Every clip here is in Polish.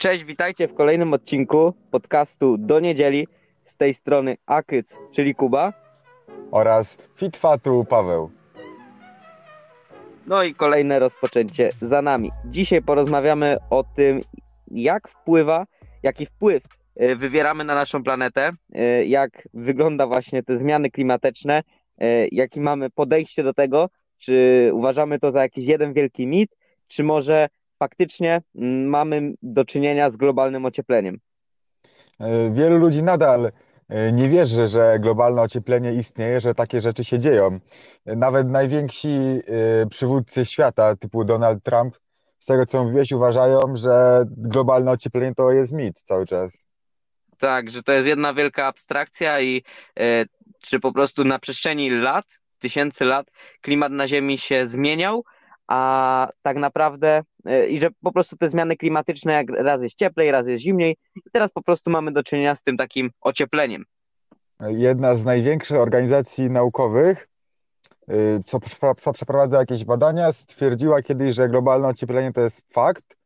Cześć, witajcie w kolejnym odcinku podcastu do niedzieli. Z tej strony Akyc, czyli Kuba. oraz Fitfatu Paweł. No i kolejne rozpoczęcie za nami. Dzisiaj porozmawiamy o tym, jak wpływa, jaki wpływ e, wywieramy na naszą planetę, e, jak wygląda właśnie te zmiany klimatyczne, e, jakie mamy podejście do tego, czy uważamy to za jakiś jeden wielki mit, czy może faktycznie mm, mamy do czynienia z globalnym ociepleniem. E, Wielu ludzi nadal e, nie wierzy, że globalne ocieplenie istnieje, że takie rzeczy się dzieją. E, Nawet najwięksi przywódcy świata, typu Donald Trump, z tego co mówiłeś, uważają, że globalne ocieplenie to jest mit cały czas. Tak, że to jest jedna wielka abstrakcja i e, czy po prostu na przestrzeni lat, tysięcy lat, klimat na Ziemi się zmieniał, a tak naprawdę i że po prostu te zmiany klimatyczne, jak raz jest cieplej, raz jest zimniej, i teraz po prostu mamy do czynienia z tym takim ociepleniem. Jedna z największych organizacji naukowych, y, co, co przeprowadza jakieś badania, stwierdziła kiedyś, że globalne ocieplenie to jest fakt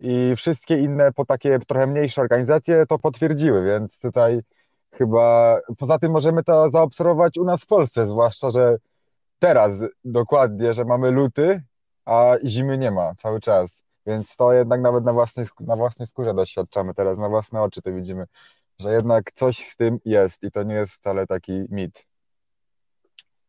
i wszystkie inne, po takie trochę mniejsze organizacje to potwierdziły, więc tutaj chyba poza tym możemy to zaobserwować u nas w Polsce, zwłaszcza, że teraz dokładnie, że mamy luty, a zimy nie ma cały czas, więc to jednak nawet na własnej, na własnej skórze doświadczamy teraz, na własne oczy to widzimy że jednak coś z tym jest i to nie jest wcale taki mit.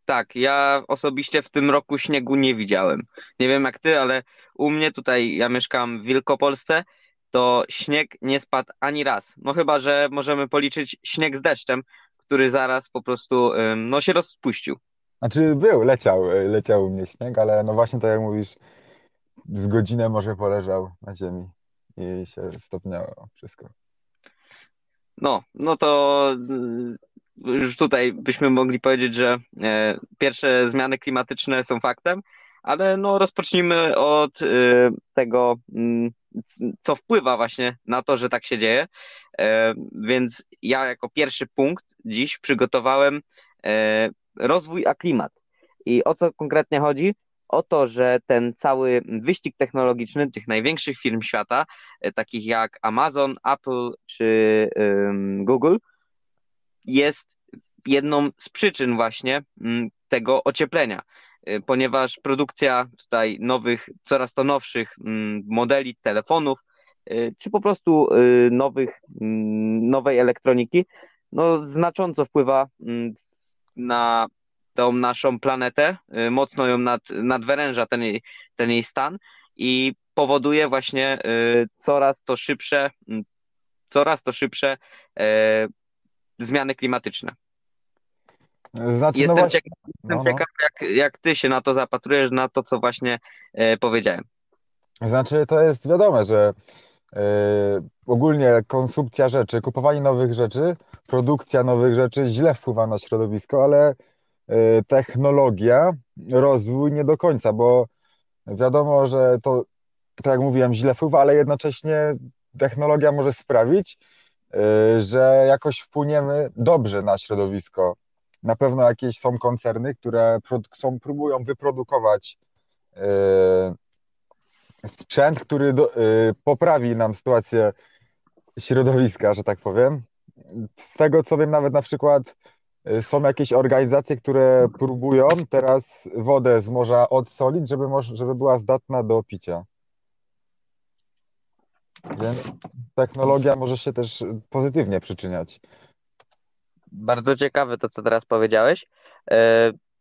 Tak, ja osobiście w tym roku śniegu nie widziałem. Nie wiem jak ty, ale u mnie tutaj, ja mieszkam w Wielkopolsce, to śnieg nie spadł ani raz. No chyba, że możemy policzyć śnieg z deszczem, który zaraz po prostu no, się rozpuścił. Znaczy był, leciał, y, leciał u mnie śnieg, ale no właśnie tak jak mówisz, z godzinę może poleżał na ziemi i się stopniało wszystko. No, no to y, już tutaj byśmy mogli powiedzieć, że e, pierwsze zmiany klimatyczne są faktem, ale no rozpocznijmy od y, tego, mm, co wpływa właśnie na to, że tak się dzieje. E, Więc ja jako pierwszy punkt dziś przygotowałem e, rozwój a klimat. I o co konkretnie chodzi? O to, że ten cały wyścig technologiczny tych największych firm świata, e, takich jak Amazon, Apple czy Google, jest jedną z przyczyn właśnie mm, tego ocieplenia, Y, ponieważ produkcja tutaj nowych, coraz to nowszych mm, modeli telefonów, y, czy po prostu nowych, mm, nowej elektroniki, no znacząco wpływa na tą naszą planetę, y, mocno ją nad, nadwyręża ten jej, ten jej stan i powoduje właśnie y, coraz to szybsze, mm, coraz to szybsze e, zmiany klimatyczne. Znaczy, no Jestem właśnie, ciekaw, jestem no, no. ciekaw jak, jak ty się na to zapatrujesz, na to, co właśnie e, powiedziałem. Znaczy to jest wiadome, że ogólnie konsumpcja rzeczy, kupowanie nowych rzeczy, produkcja nowych rzeczy źle wpływa na środowisko, ale y, technologia, rozwój nie do końca, bo wiadomo, że to, tak jak mówiłem, źle wpływa, ale jednocześnie technologia może sprawić, y, że jakoś wpłyniemy dobrze na środowisko. Na pewno jakieś są koncerny, które są, próbują wyprodukować sprzęt, który do, y, poprawi nam sytuację środowiska, że tak powiem. Z tego co wiem, nawet na przykład y, są jakieś organizacje, które próbują teraz wodę z morza odsolić, żeby, żeby była zdatna do picia. Więc technologia może się też pozytywnie przyczyniać. Bardzo ciekawe to, co teraz powiedziałeś.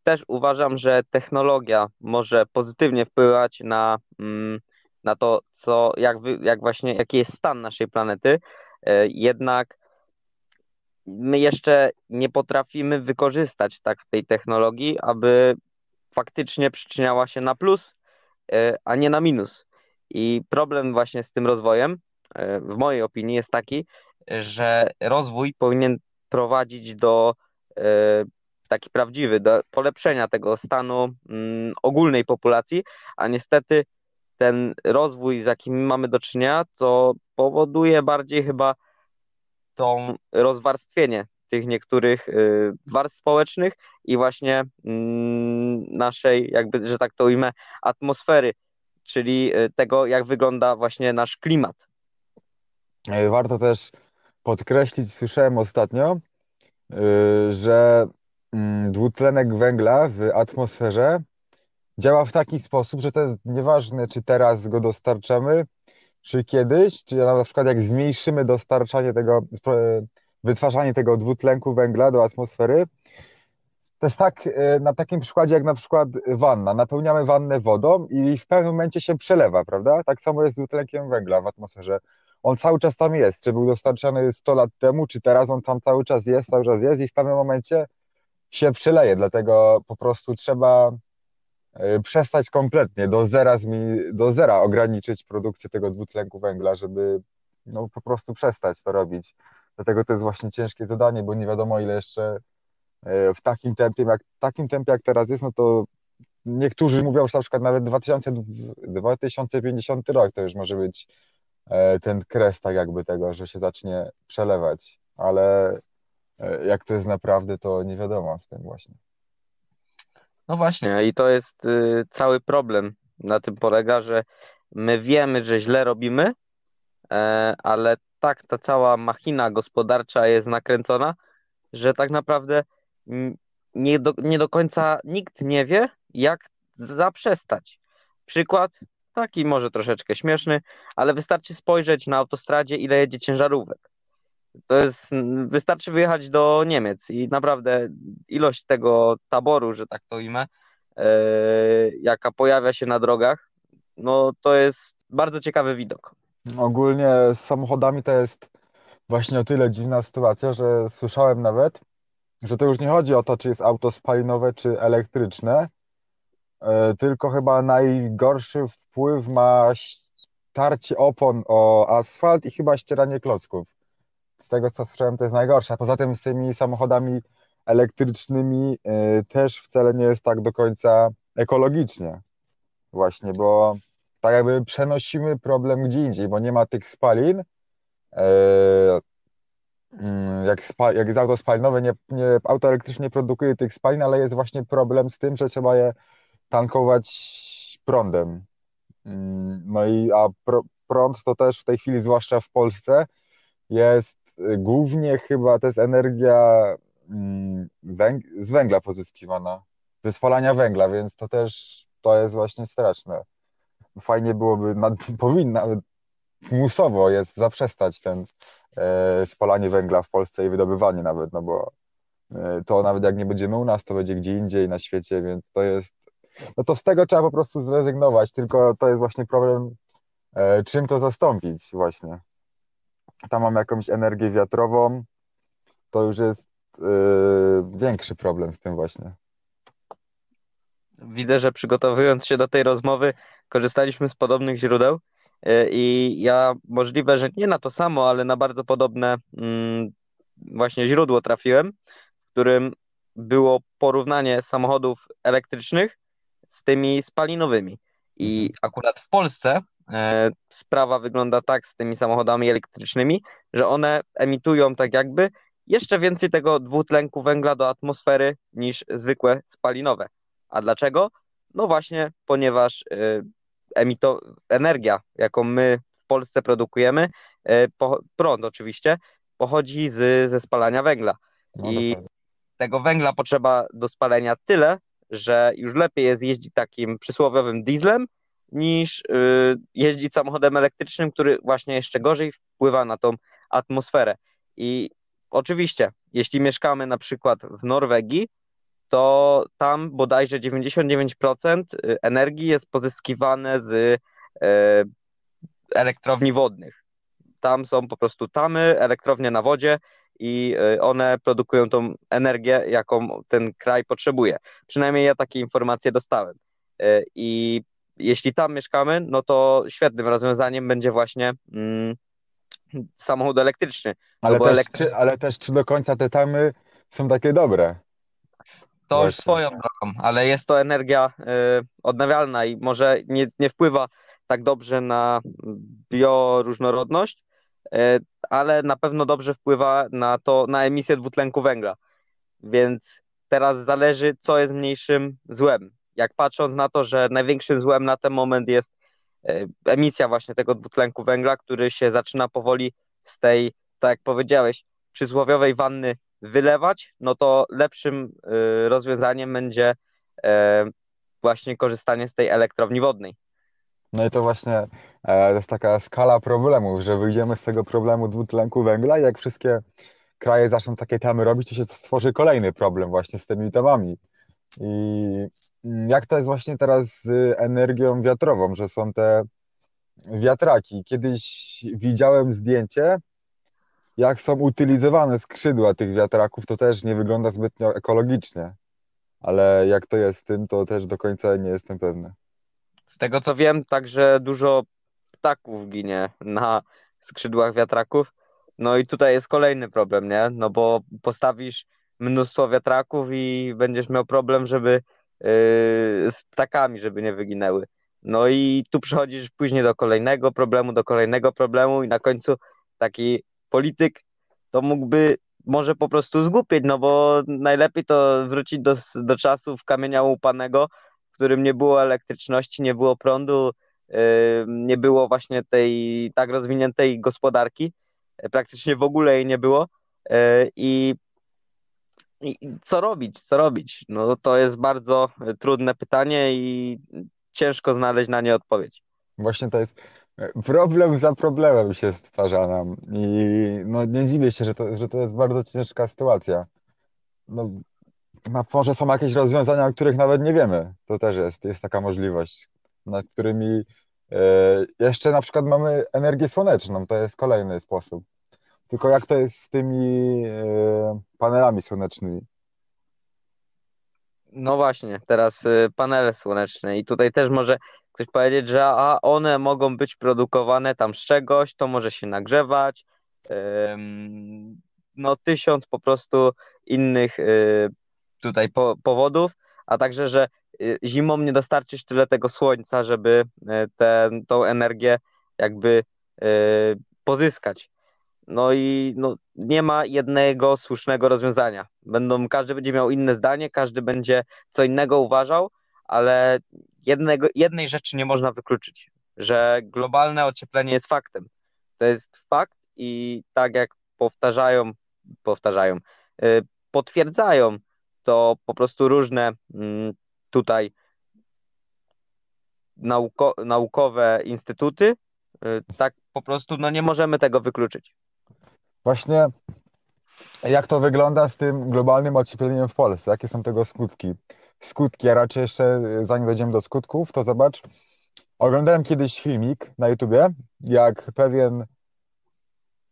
Też uważam, że technologia może pozytywnie wpływać na, mm, na to, co, jak, jak właśnie, jaki jest stan naszej planety. E, Jednak my jeszcze nie potrafimy wykorzystać tak tej technologii, aby faktycznie przyczyniała się na plus, e, a nie na minus. I problem właśnie z tym rozwojem, e, w mojej opinii, jest taki, że rozwój powinien prowadzić do taki prawdziwy, do polepszenia tego stanu mm, ogólnej populacji, a niestety ten rozwój, z jakim mamy do czynienia, to powoduje bardziej chyba tą rozwarstwienie tych niektórych y, warstw społecznych i właśnie mm, naszej, jakby, że tak to ujmę, atmosfery, czyli y, tego, jak wygląda właśnie nasz klimat. E, warto też podkreślić, słyszałem ostatnio, e, że dwutlenek węgla w atmosferze działa w taki sposób, że to jest nieważne, czy teraz go dostarczamy, czy kiedyś, czy na przykład jak zmniejszymy dostarczanie tego, wytwarzanie tego dwutlenku węgla do atmosfery, to jest tak e, na takim przykładzie jak na przykład wanna. Napełniamy wannę wodą i w pewnym momencie się przelewa, prawda? Tak samo jest z dwutlenkiem węgla w atmosferze. On cały czas tam jest. Czy był dostarczany 100 lat temu, czy teraz on tam cały czas jest, cały czas jest i w pewnym momencie się przeleje. Dlatego po prostu trzeba e, przestać kompletnie do zera, do zera ograniczyć produkcję tego dwutlenku węgla, żeby no, po prostu przestać to robić. Dlatego to jest właśnie ciężkie zadanie, bo nie wiadomo ile jeszcze E, w takim tempie, jak, takim tempie jak teraz jest, no to niektórzy mówią, że na przykład nawet 2000, 2050 rok to już może być e, ten kres tak jakby tego, że się zacznie przelewać, ale jak to jest naprawdę, to nie wiadomo z tym właśnie. No właśnie, i to jest y, cały problem. Na tym polega, że my wiemy, że źle robimy, ale tak ta cała machina gospodarcza jest nakręcona, że tak naprawdę nie do, nie do końca nikt nie wie, jak zaprzestać. Przykład taki może troszeczkę śmieszny, ale wystarczy spojrzeć na autostradzie, ile jedzie ciężarówek. To jest, wystarczy wyjechać do Niemiec i naprawdę ilość tego taboru, że tak to imię, yy, jaka pojawia się na drogach, no to jest bardzo ciekawy widok. Ogólnie z samochodami to jest właśnie o tyle dziwna sytuacja, że słyszałem nawet, że to już nie chodzi o to, czy jest auto spalinowe, czy elektryczne, e, tylko chyba najgorszy wpływ ma tarcie opon o asfalt i chyba ścieranie klocków. Z tego co słyszałem, to jest najgorsze. A poza tym z tymi samochodami elektrycznymi e, też wcale nie jest tak do końca ekologicznie. Właśnie, bo tak jakby przenosimy problem gdzie indziej, bo nie ma tych spalin. E, Mm, jak, spa, jak jest auto spalinowe, nie, nie, auto produkuje tych spalin, ale jest właśnie problem z tym, że trzeba je tankować prądem. Mm, no i a pr prąd to też w tej chwili, zwłaszcza w Polsce, jest głównie chyba to jest energia mm, węg z węgla pozyskiwana, ze spalania węgla, więc to też to jest właśnie straszne. Fajnie byłoby, nad, powinna, musowo jest zaprzestać ten e, spalanie węgla w Polsce i wydobywanie nawet, no bo e, to nawet jak nie będziemy u nas, to będzie gdzie indziej na świecie, więc to jest, no to z tego trzeba po prostu zrezygnować, tylko to jest właśnie problem, e, czym to zastąpić właśnie. Tam mam jakąś energię wiatrową, to już jest większy problem z tym właśnie. Widzę, że przygotowując się do tej rozmowy, korzystaliśmy z podobnych źródeł. E, I ja możliwe, że nie na to samo, ale na bardzo podobne mm, właśnie źródło trafiłem, w którym było porównanie samochodów elektrycznych z tymi spalinowymi. I mhm. akurat w Polsce sprawa wygląda tak z tymi samochodami elektrycznymi, że one emitują tak jakby jeszcze więcej tego dwutlenku węgla do atmosfery niż zwykłe spalinowe. A dlaczego? No właśnie, ponieważ e, emito energia, jaką my w Polsce produkujemy, e, prąd oczywiście, pochodzi z, ze spalania węgla. No, I tego węgla potrzeba do spalenia tyle, że już lepiej jest jeździć takim przysłowiowym dieslem, niż y, jeździć samochodem elektrycznym, który właśnie jeszcze gorzej wpływa na tą atmosferę. I oczywiście, jeśli mieszkamy na przykład w Norwegii, to tam bodajże 99% y, energii jest pozyskiwane z e, elektrowni wodnych. Tam są po prostu tamy, elektrownie na wodzie i y, one produkują tą energię, jaką ten kraj potrzebuje. Przynajmniej ja takie informacje dostałem. I jeśli tam mieszkamy, no to świetnym rozwiązaniem będzie właśnie mm, samochód elektryczny. Ale, no też, elektry... czy, ale też czy do końca te tamy są takie dobre? To już swoją drogą, ale jest to energia y, odnawialna i może nie, nie wpływa tak dobrze na bioróżnorodność, y, ale na pewno dobrze wpływa na to, na emisję dwutlenku węgla. Więc teraz zależy, co jest mniejszym złem. Jak patrząc na to, że największym złem na ten moment jest y, emisja właśnie tego dwutlenku węgla, który się zaczyna powoli z tej, tak jak powiedziałeś, przysłowiowej wanny wylewać, no to lepszym y, rozwiązaniem będzie e, właśnie korzystanie z tej elektrowni wodnej. No i to właśnie e, to jest taka skala problemów, że wyjdziemy z tego problemu dwutlenku węgla i jak wszystkie kraje zaczną takie temy robić, to się stworzy kolejny problem właśnie z tymi temami. I jak to jest właśnie teraz z energią wiatrową, że są te wiatraki. Kiedyś widziałem zdjęcie, jak są utylizowane skrzydła tych wiatraków, to też nie wygląda zbytnio ekologicznie. Ale jak to jest z tym, to też do końca nie jestem pewny. Z tego co wiem, także dużo ptaków ginie na skrzydłach wiatraków. No i tutaj jest kolejny problem, nie? No bo postawisz mnóstwo wiatraków i będziesz miał problem, żeby z ptakami, żeby nie wyginęły. No i tu przychodzisz później do kolejnego problemu, do kolejnego problemu i na końcu taki polityk to mógłby może po prostu zgłupieć, no bo najlepiej to wrócić do, do czasów kamienia łupanego, w którym nie było elektryczności, nie było prądu, yy, nie było właśnie tej tak rozwiniętej gospodarki, yy, praktycznie w ogóle jej nie było yy, i co robić, co robić? No to jest bardzo trudne pytanie i ciężko znaleźć na nie odpowiedź. Właśnie to jest problem za problemem się stwarza nam i no nie dziwię się, że to, że to jest bardzo ciężka sytuacja. No, może są jakieś rozwiązania, o których nawet nie wiemy. To też jest, jest taka możliwość, nad którymi e, jeszcze na przykład mamy energię słoneczną, to jest kolejny sposób. Tylko jak to jest z tymi e, panelami słonecznymi? No właśnie, teraz y, panele słoneczne i tutaj też może ktoś powiedzieć, że a one mogą być produkowane tam z czegoś, to może się nagrzewać. No tysiąc po prostu innych y, tutaj powodów, a także, że zimą nie dostarczysz tyle tego słońca, żeby tę tą energię jakby pozyskać. No i no, nie ma jednego słusznego rozwiązania. Będą, każdy będzie miał inne zdanie, każdy będzie co innego uważał, ale jednego, jednej rzeczy nie można wykluczyć, że globalne ocieplenie jest faktem. To jest fakt i tak jak powtarzają, powtarzają, yy, potwierdzają to po prostu różne yy, tutaj nauko, naukowe instytuty, yy, tak po prostu no nie możemy tego wykluczyć. Właśnie jak to wygląda z tym globalnym ociepleniem w Polsce? Jakie są tego skutki? Skutki, a raczej jeszcze zanim dojdziemy do skutków, to zobacz. Oglądałem kiedyś filmik na YouTubie, jak pewien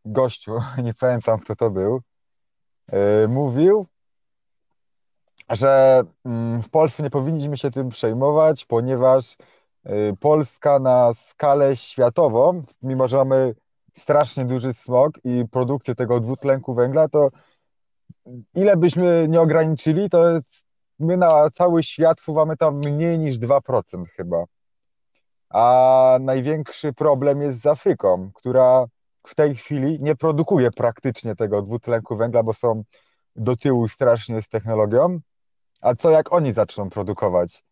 gościu, nie pamiętam kto to był, yy, mówił, że yy, w Polsce nie powinniśmy się tym przejmować, ponieważ yy, Polska na skalę światową, mimo że mamy strasznie duży smog i produkcję tego dwutlenku węgla, to ile byśmy nie ograniczyli, to jest, my na cały świat wpływamy tam mniej niż 2% chyba. A największy problem jest z Afryką, która w tej chwili nie produkuje praktycznie tego dwutlenku węgla, bo są do tyłu strasznie z technologią. A co jak oni zaczną produkować?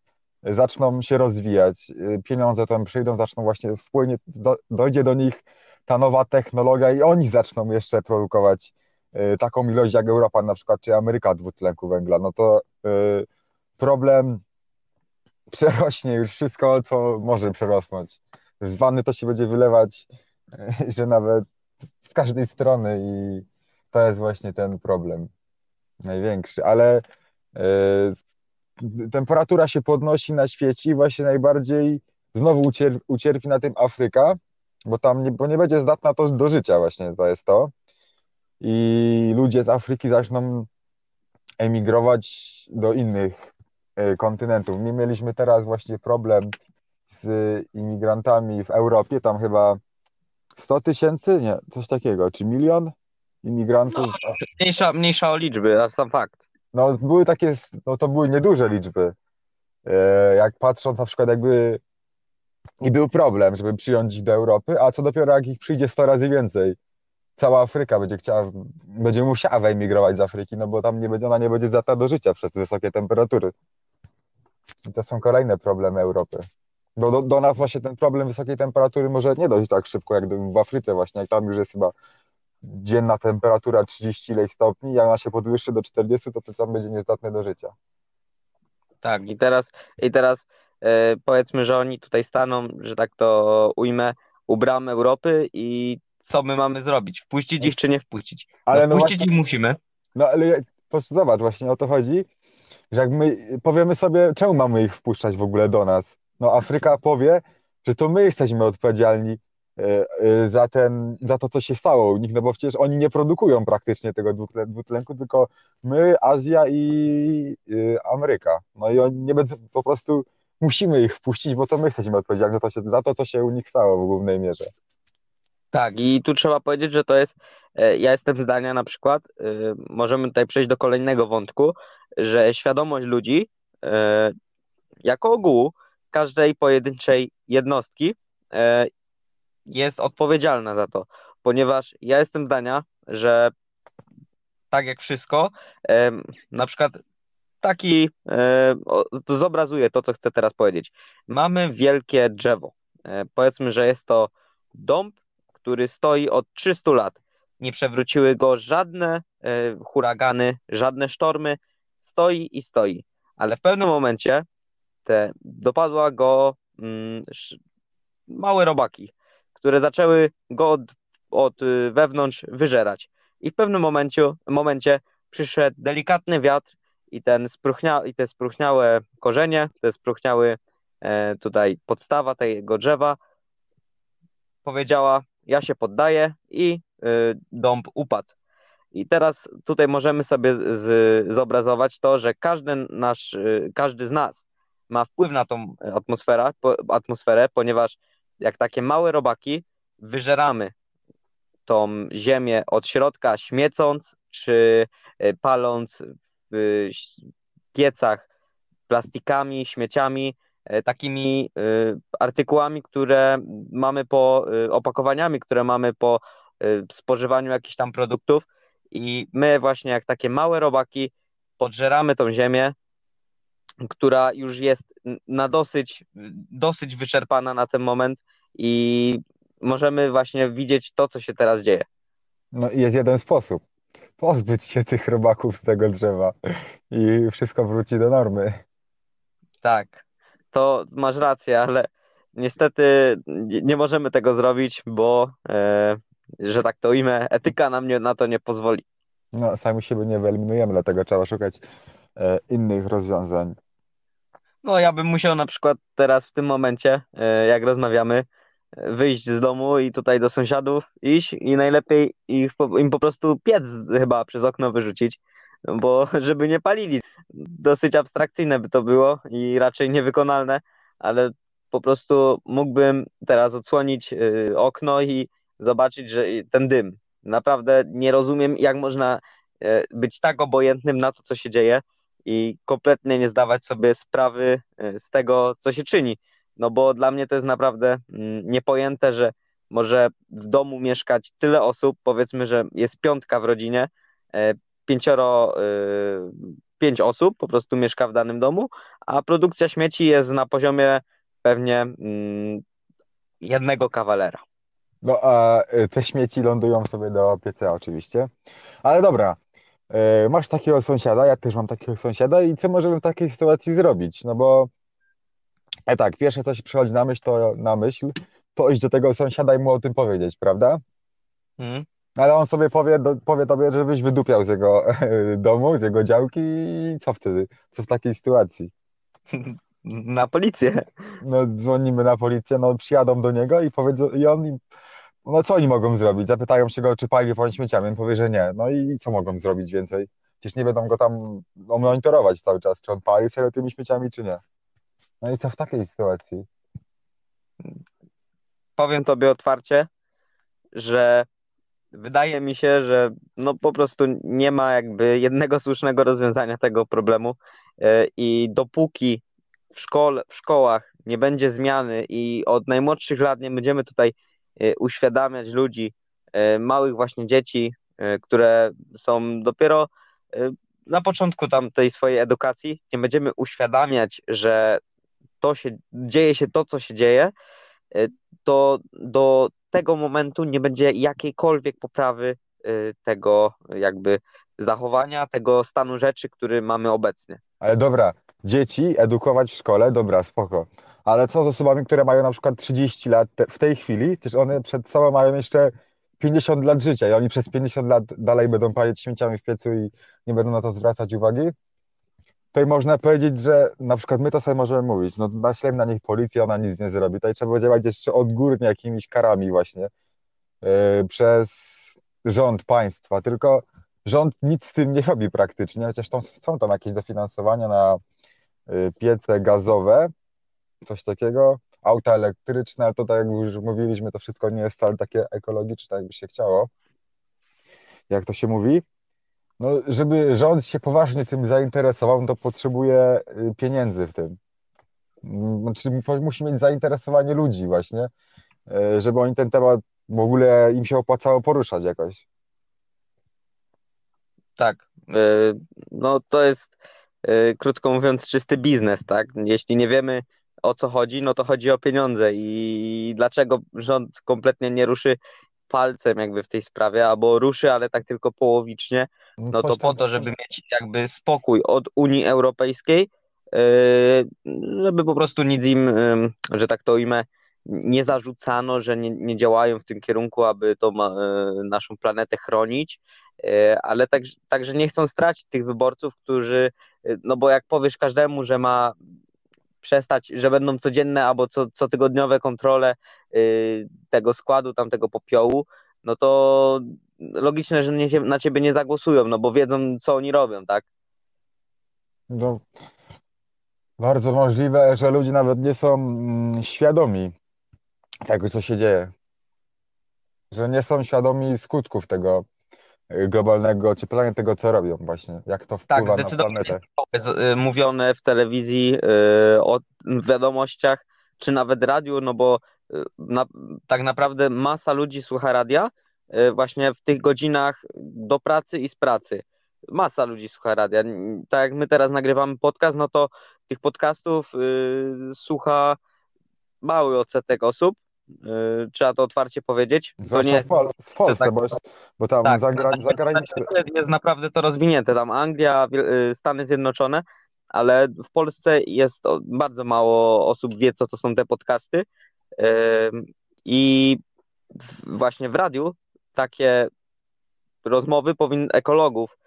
Zaczną się rozwijać, pieniądze tam przyjdą, zaczną właśnie wpłynie, do, dojdzie do nich ta nowa technologia i oni zaczną jeszcze produkować y, taką ilość jak Europa na przykład, czy Ameryka dwutlenku węgla, no to y, problem przerośnie już wszystko, co może przerosnąć. Z wanny to się będzie wylewać, y, że nawet z każdej strony i to jest właśnie ten problem największy, ale temperatura się podnosi na świecie i właśnie najbardziej znowu ucierpi na tym Afryka, bo tam nie, bo nie będzie zdatna to do życia właśnie, to jest to. I ludzie z Afryki zaczną emigrować do innych e, kontynentów. My mieliśmy teraz właśnie problem z imigrantami w Europie, tam chyba 100 tysięcy, nie, coś takiego, czy milion imigrantów. No, mniejsza, mniejsza o liczby, to sam fakt. No były takie, no to były nieduże liczby. E, jak patrząc na przykład jakby i był problem, żeby przyjąć ich do Europy, a co dopiero jak ich przyjdzie 100 razy więcej. Cała Afryka będzie chciała, będzie musiała wyemigrować z Afryki, no bo tam nie będzie, ona nie będzie zata do życia przez wysokie temperatury. I to są kolejne problemy Europy. Bo do, do nas właśnie ten problem wysokiej temperatury może nie dojść tak szybko, jak w Afryce właśnie, jak tam już jest chyba dzienna temperatura 30 ileś stopni, jak ona się podwyższy do 40, to to sam będzie niezdatny do życia. Tak, i teraz, i teraz powiedzmy, że oni tutaj staną, że tak to ujmę, u bram Europy i co my mamy zrobić? Wpuścić ich czy nie wpuścić? No, ale no wpuścić właśnie, ich musimy. No ale po prostu zobacz, właśnie o to chodzi, że jak my powiemy sobie, czemu mamy ich wpuszczać w ogóle do nas? No Afryka powie, że to my jesteśmy odpowiedzialni e, e, za, ten, za to, co się stało u nich, no bo przecież oni nie produkują praktycznie tego dwutlenku, tylko my, Azja i e, Ameryka. No i oni nie będą, po prostu musimy ich wpuścić, bo to my jesteśmy odpowiedzialni za to, za to, co się u nich stało w głównej mierze. Tak, i tu trzeba powiedzieć, że to jest, ja jestem zdania na przykład, możemy tutaj przejść do kolejnego wątku, że świadomość ludzi jako ogółu każdej pojedynczej jednostki e, jest odpowiedzialna za to, ponieważ ja jestem zdania, że tak jak wszystko, e, na przykład taki, e, to zobrazuje to, co chcę teraz powiedzieć. Mamy wielkie drzewo. Powiedzmy, że jest to dąb, który stoi od 300 lat. Nie przewróciły go żadne huragany, żadne sztormy. Stoi i stoi. Ale w pewnym momencie te dopadła go mm, małe robaki, które zaczęły go od, od wewnątrz wyżerać. I w pewnym momencie, momencie przyszedł delikatny wiatr i, ten spruchnia, i te spruchniałe korzenie, te spruchniały e, tutaj podstawa tego drzewa powiedziała, ja się poddaję i y, dąb upadł. I teraz tutaj możemy sobie z, zobrazować to, że każdy nasz, y, każdy z nas ma wpływ na tą atmosferę, atmosferę, ponieważ jak takie małe robaki wyżeramy tą ziemię od środka, śmiecąc czy e, paląc piecach plastikami, śmieciami, e, takimi e, artykułami, które mamy po opakowaniami, które mamy po spożywaniu jakichś tam produktów i my właśnie jak takie małe robaki podżeramy tą ziemię, która już jest na dosyć, dosyć wyczerpana na ten moment i możemy właśnie widzieć to, co się teraz dzieje. No jest jeden sposób. Pozbyć się tych robaków z tego drzewa i wszystko wróci do normy. Tak, to masz rację, ale niestety nie możemy tego zrobić, bo e, że tak to imię, etyka nam nie, na to nie pozwoli. No, sami siebie nie wyeliminujemy, dlatego trzeba szukać e, innych rozwiązań. No ja bym musiał na przykład teraz w tym momencie, e, jak rozmawiamy, wyjść z domu i tutaj do sąsiadów iść i najlepiej ich, im po prostu piec chyba przez okno wyrzucić, bo żeby nie palili. Dosyć abstrakcyjne by to było i raczej niewykonalne, ale po prostu mógłbym teraz odsłonić e, okno i zobaczyć, że ten dym. Naprawdę nie rozumiem, jak można być tak obojętnym na to, co się dzieje i kompletnie nie zdawać sobie sprawy e, z tego, co się czyni. No bo dla mnie to jest naprawdę mm, niepojęte, że może w domu mieszkać tyle osób, powiedzmy, że jest piątka w rodzinie, e, pięcioro, e, pięć osób po prostu mieszka w danym domu, a produkcja śmieci jest na poziomie pewnie mm, jednego kawalera. No a te śmieci lądują sobie do pieca oczywiście. Ale dobra, E, masz takiego sąsiada, ja też mam takiego sąsiada i co możemy w takiej sytuacji zrobić? No bo e tak, pierwsze co się przychodzi na myśl, to na myśl, to iść do tego sąsiada i mu o tym powiedzieć, prawda? Mhm. Ale on sobie powie, do, powie tobie, żebyś wydupiał z jego domu, z jego działki i co wtedy? Co w takiej sytuacji? Na policję. No dzwonimy na policję, no przyjadą do niego i powiedzą, i on no co oni mogą zrobić? Zapytają się go, czy pali po śmieciami, on powie, że nie. No i co mogą zrobić więcej? Przecież nie będą go tam monitorować cały czas, czy on pali serio tymi śmieciami, czy nie. No i co w takiej sytuacji? Powiem tobie otwarcie, że wydaje mi się, że no po prostu nie ma jakby jednego słusznego rozwiązania tego problemu e, i dopóki w, szkole, w szkołach nie będzie zmiany i od najmłodszych lat nie będziemy tutaj Y, uświadamiać ludzi, y, małych właśnie dzieci, które są dopiero na początku tam tej swojej edukacji, nie będziemy uświadamiać, że to się dzieje się to, co się dzieje, to do tego momentu nie będzie jakiejkolwiek poprawy tego jakby zachowania, tego stanu rzeczy, który mamy obecnie. Ale dobra, dzieci edukować w szkole, dobra, spoko. Ale co z osobami, które mają na przykład 30 lat w tej chwili, też one przed sobą mają jeszcze 50 lat życia i oni przez 50 lat dalej będą palić śmieciami w piecu i nie będą na to zwracać uwagi? Tutaj można powiedzieć, że na przykład my to sobie możemy mówić, no naślemy na nich policję, ona nic nie zrobi. Tutaj trzeba działać jeszcze odgórnie jakimiś karami właśnie yy, przez rząd państwa, tylko rząd nic z tym nie robi praktycznie, chociaż tam, są tam jakieś dofinansowania na yy, piece gazowe, coś takiego, auta elektryczne, ale to tak jak już mówiliśmy, to wszystko nie jest wcale takie ekologiczne, jakby się chciało, jak to się mówi. No, żeby rząd się poważnie tym zainteresował, no to potrzebuje y, pieniędzy w tym. Mm, znaczy, musi mieć zainteresowanie ludzi właśnie, y, żeby oni ten temat w ogóle im się opłacało poruszać jakoś. Tak. Y, no to jest, krótko mówiąc, czysty biznes, tak? Jeśli nie wiemy, o co chodzi, no to chodzi o pieniądze i dlaczego rząd kompletnie nie ruszy palcem jakby w tej sprawie, albo ruszy, ale tak tylko połowicznie, no, no to po to, żeby mieć jakby spokój od Unii Europejskiej, yy, żeby po prostu nic im, yy, że tak to ujmę, nie zarzucano, że nie, nie działają w tym kierunku, aby tą yy, naszą planetę chronić, ale tak, także nie chcą stracić tych wyborców, którzy, no bo jak powiesz każdemu, że ma przestać, że będą codzienne albo co, cotygodniowe kontrole yy, tego składu, tamtego popiołu, no to logiczne, że nie, na ciebie nie zagłosują, no bo wiedzą, co oni robią, tak? No, bardzo możliwe, że ludzie nawet nie są mm, świadomi tego, co się dzieje. Że nie są świadomi skutków tego, Y, globalnego ocieplenia, tego co robią właśnie, jak to wpływa tak, na planetę. Y, mówione w telewizji, y, o wiadomościach, czy nawet radiu, no bo na, tak naprawdę masa ludzi słucha radia właśnie w tych godzinach do pracy i z pracy. Masa ludzi słucha radia. Tak jak my teraz nagrywamy podcast, no to tych podcastów y, słucha mały odsetek osób, Yy, trzeba to otwarcie powiedzieć. Zwłaszcza to nie, w, Pol w Polsce, tak, bo, bo tam tak, zagra zagraniczne... Jest naprawdę to rozwinięte, tam Anglia, yy, Stany Zjednoczone, ale w Polsce jest bardzo mało osób wie, co to są te podcasty. I właśnie w radiu takie rozmowy powinny ekologów,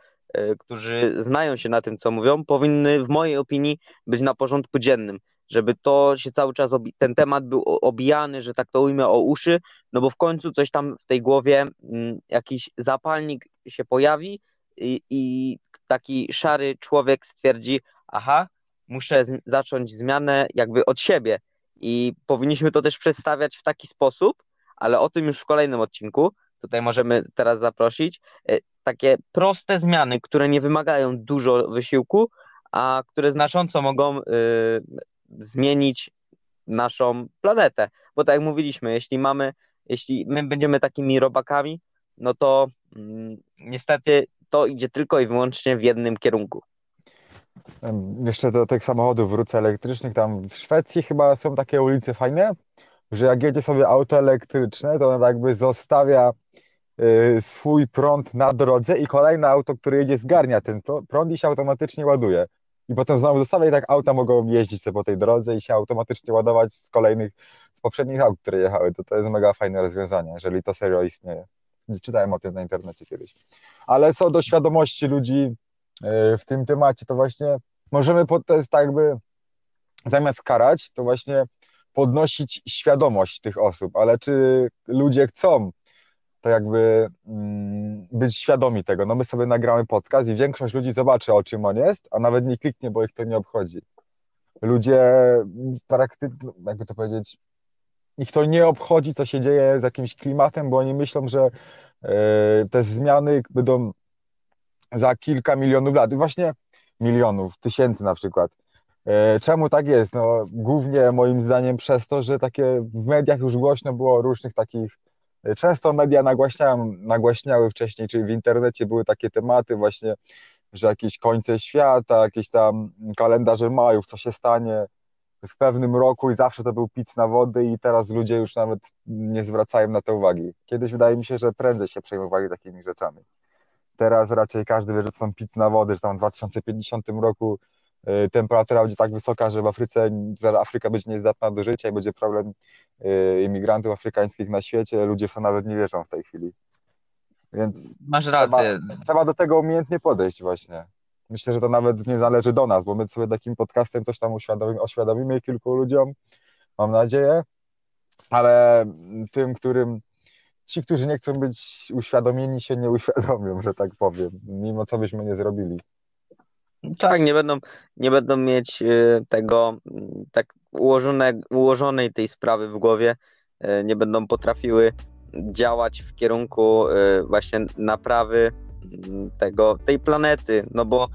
którzy znają się na tym, co mówią, powinny w mojej opinii być na porządku dziennym żeby to się cały czas, ten temat był obijany, że tak to ujmę, o uszy, no bo w końcu coś tam w tej głowie, mm, jakiś zapalnik się pojawi i, i taki szary człowiek stwierdzi, aha, muszę zacząć zmianę jakby od siebie. I powinniśmy to też przedstawiać w taki sposób, ale o tym już w kolejnym odcinku, tutaj możemy teraz zaprosić, e, takie proste zmiany, które nie wymagają dużo wysiłku, a które znacząco mogą y, zmienić naszą planetę. Bo tak jak mówiliśmy, jeśli mamy, jeśli my będziemy takimi robakami, no to mm, niestety to idzie tylko i wyłącznie w jednym kierunku. Jeszcze do tych samochodów wrócę elektrycznych. Tam w Szwecji chyba są takie ulice fajne, że jak jedzie sobie auto elektryczne, to ono jakby zostawia y, swój prąd na drodze i kolejne auto, które jedzie, zgarnia ten prąd i się automatycznie ładuje i potem znowu zostawia i tak auta mogą jeździć sobie po tej drodze i się automatycznie ładować z kolejnych, z poprzednich aut, które jechały. To, to jest mega fajne rozwiązanie, jeżeli to serio istnieje. Czytałem o tym na internecie kiedyś. Ale co do świadomości ludzi e, w tym temacie, to właśnie możemy, to jest tak jakby zamiast karać, to właśnie podnosić świadomość tych osób, ale czy ludzie chcą to jakby mm, być świadomi tego. No my sobie nagramy podcast i większość ludzi zobaczy, o czym on jest, a nawet nie kliknie, bo ich to nie obchodzi. Ludzie praktycznie, jakby to powiedzieć, ich to nie obchodzi, co się dzieje z jakimś klimatem, bo oni myślą, że e, te zmiany będą za kilka milionów lat. Właśnie milionów, tysięcy na przykład. E, czemu tak jest? No, głównie moim zdaniem przez to, że takie w mediach już głośno było o różnych takich Często media nagłaśniają, nagłaśniały wcześniej, czyli w internecie były takie tematy właśnie, że jakieś końce świata, jakieś tam kalendarze majów, co się stanie, w pewnym roku i zawsze to był pic na wody i teraz ludzie już nawet nie zwracają na to uwagi. Kiedyś wydaje mi się, że prędzej się przejmowali takimi rzeczami. Teraz raczej każdy wie, że są pic na wody, że tam w 2050 roku temperatura będzie tak wysoka, że w Afryce, że Afryka będzie niezdatna do życia i będzie problem y, imigrantów afrykańskich na świecie. Ludzie w to nawet nie wierzą w tej chwili. Więc Masz rację. Trzeba, trzeba do tego umiejętnie podejść właśnie. Myślę, że to nawet nie zależy do nas, bo my sobie takim podcastem coś tam uświadomimy, oświadomimy kilku ludziom, mam nadzieję, ale tym, którym ci, którzy nie chcą być uświadomieni, się nie uświadomią, że tak powiem, mimo co byśmy nie zrobili. Tak, nie będą, nie będą mieć y, tego mm, tak ułożone, ułożonej tej sprawy w głowie, y, nie będą potrafiły działać w kierunku y, właśnie naprawy mm, tego, tej planety, no bo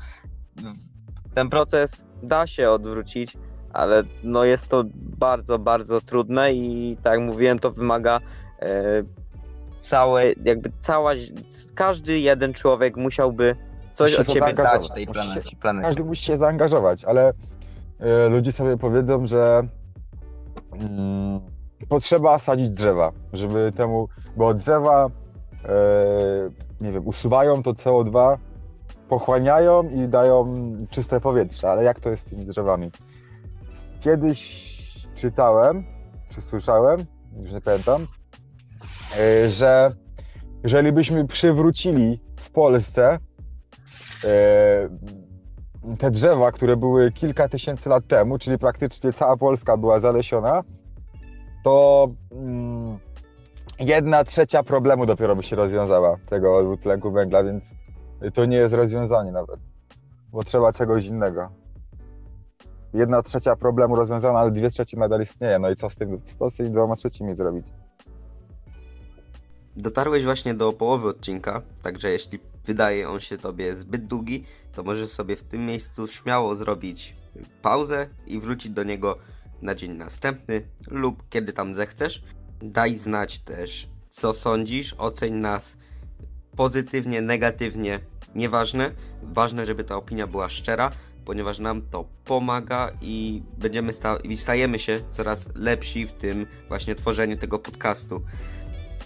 ten proces da się odwrócić, ale no jest to bardzo, bardzo trudne i tak jak mówiłem, to wymaga całe, jakby cała, każdy jeden człowiek musiałby coś od siebie dać tej planecie, planecie. Każdy musi się zaangażować, ale y, ludzie sobie powiedzą, że y, potrzeba sadzić drzewa, żeby temu, bo drzewa y, nie wiem, usuwają to CO2, pochłaniają i dają czyste powietrze, ale jak to jest z tymi drzewami? Kiedyś czytałem, czy słyszałem, już nie pamiętam, E, że jeżeli byśmy przywrócili w Polsce te drzewa, które były kilka tysięcy lat temu, czyli praktycznie cała Polska była zalesiona, to mm, jedna trzecia problemu dopiero by się rozwiązała tego dwutlenku węgla, więc to nie jest rozwiązanie nawet, bo trzeba czegoś innego. Jedna trzecia problemu rozwiązana, ale dwie trzecie nadal istnieje. No i co z tym, co z tymi dwoma trzecimi zrobić? Dotarłeś właśnie do połowy odcinka, także jeśli wydaje on się Tobie zbyt długi, to możesz sobie w tym miejscu śmiało zrobić pauzę i wrócić do niego na dzień następny lub kiedy tam zechcesz. Daj znać też, co sądzisz, oceń nas pozytywnie, negatywnie, nieważne. Ważne, żeby ta opinia była szczera, ponieważ nam to pomaga i będziemy sta i stajemy się coraz lepsi w tym właśnie tworzeniu tego podcastu.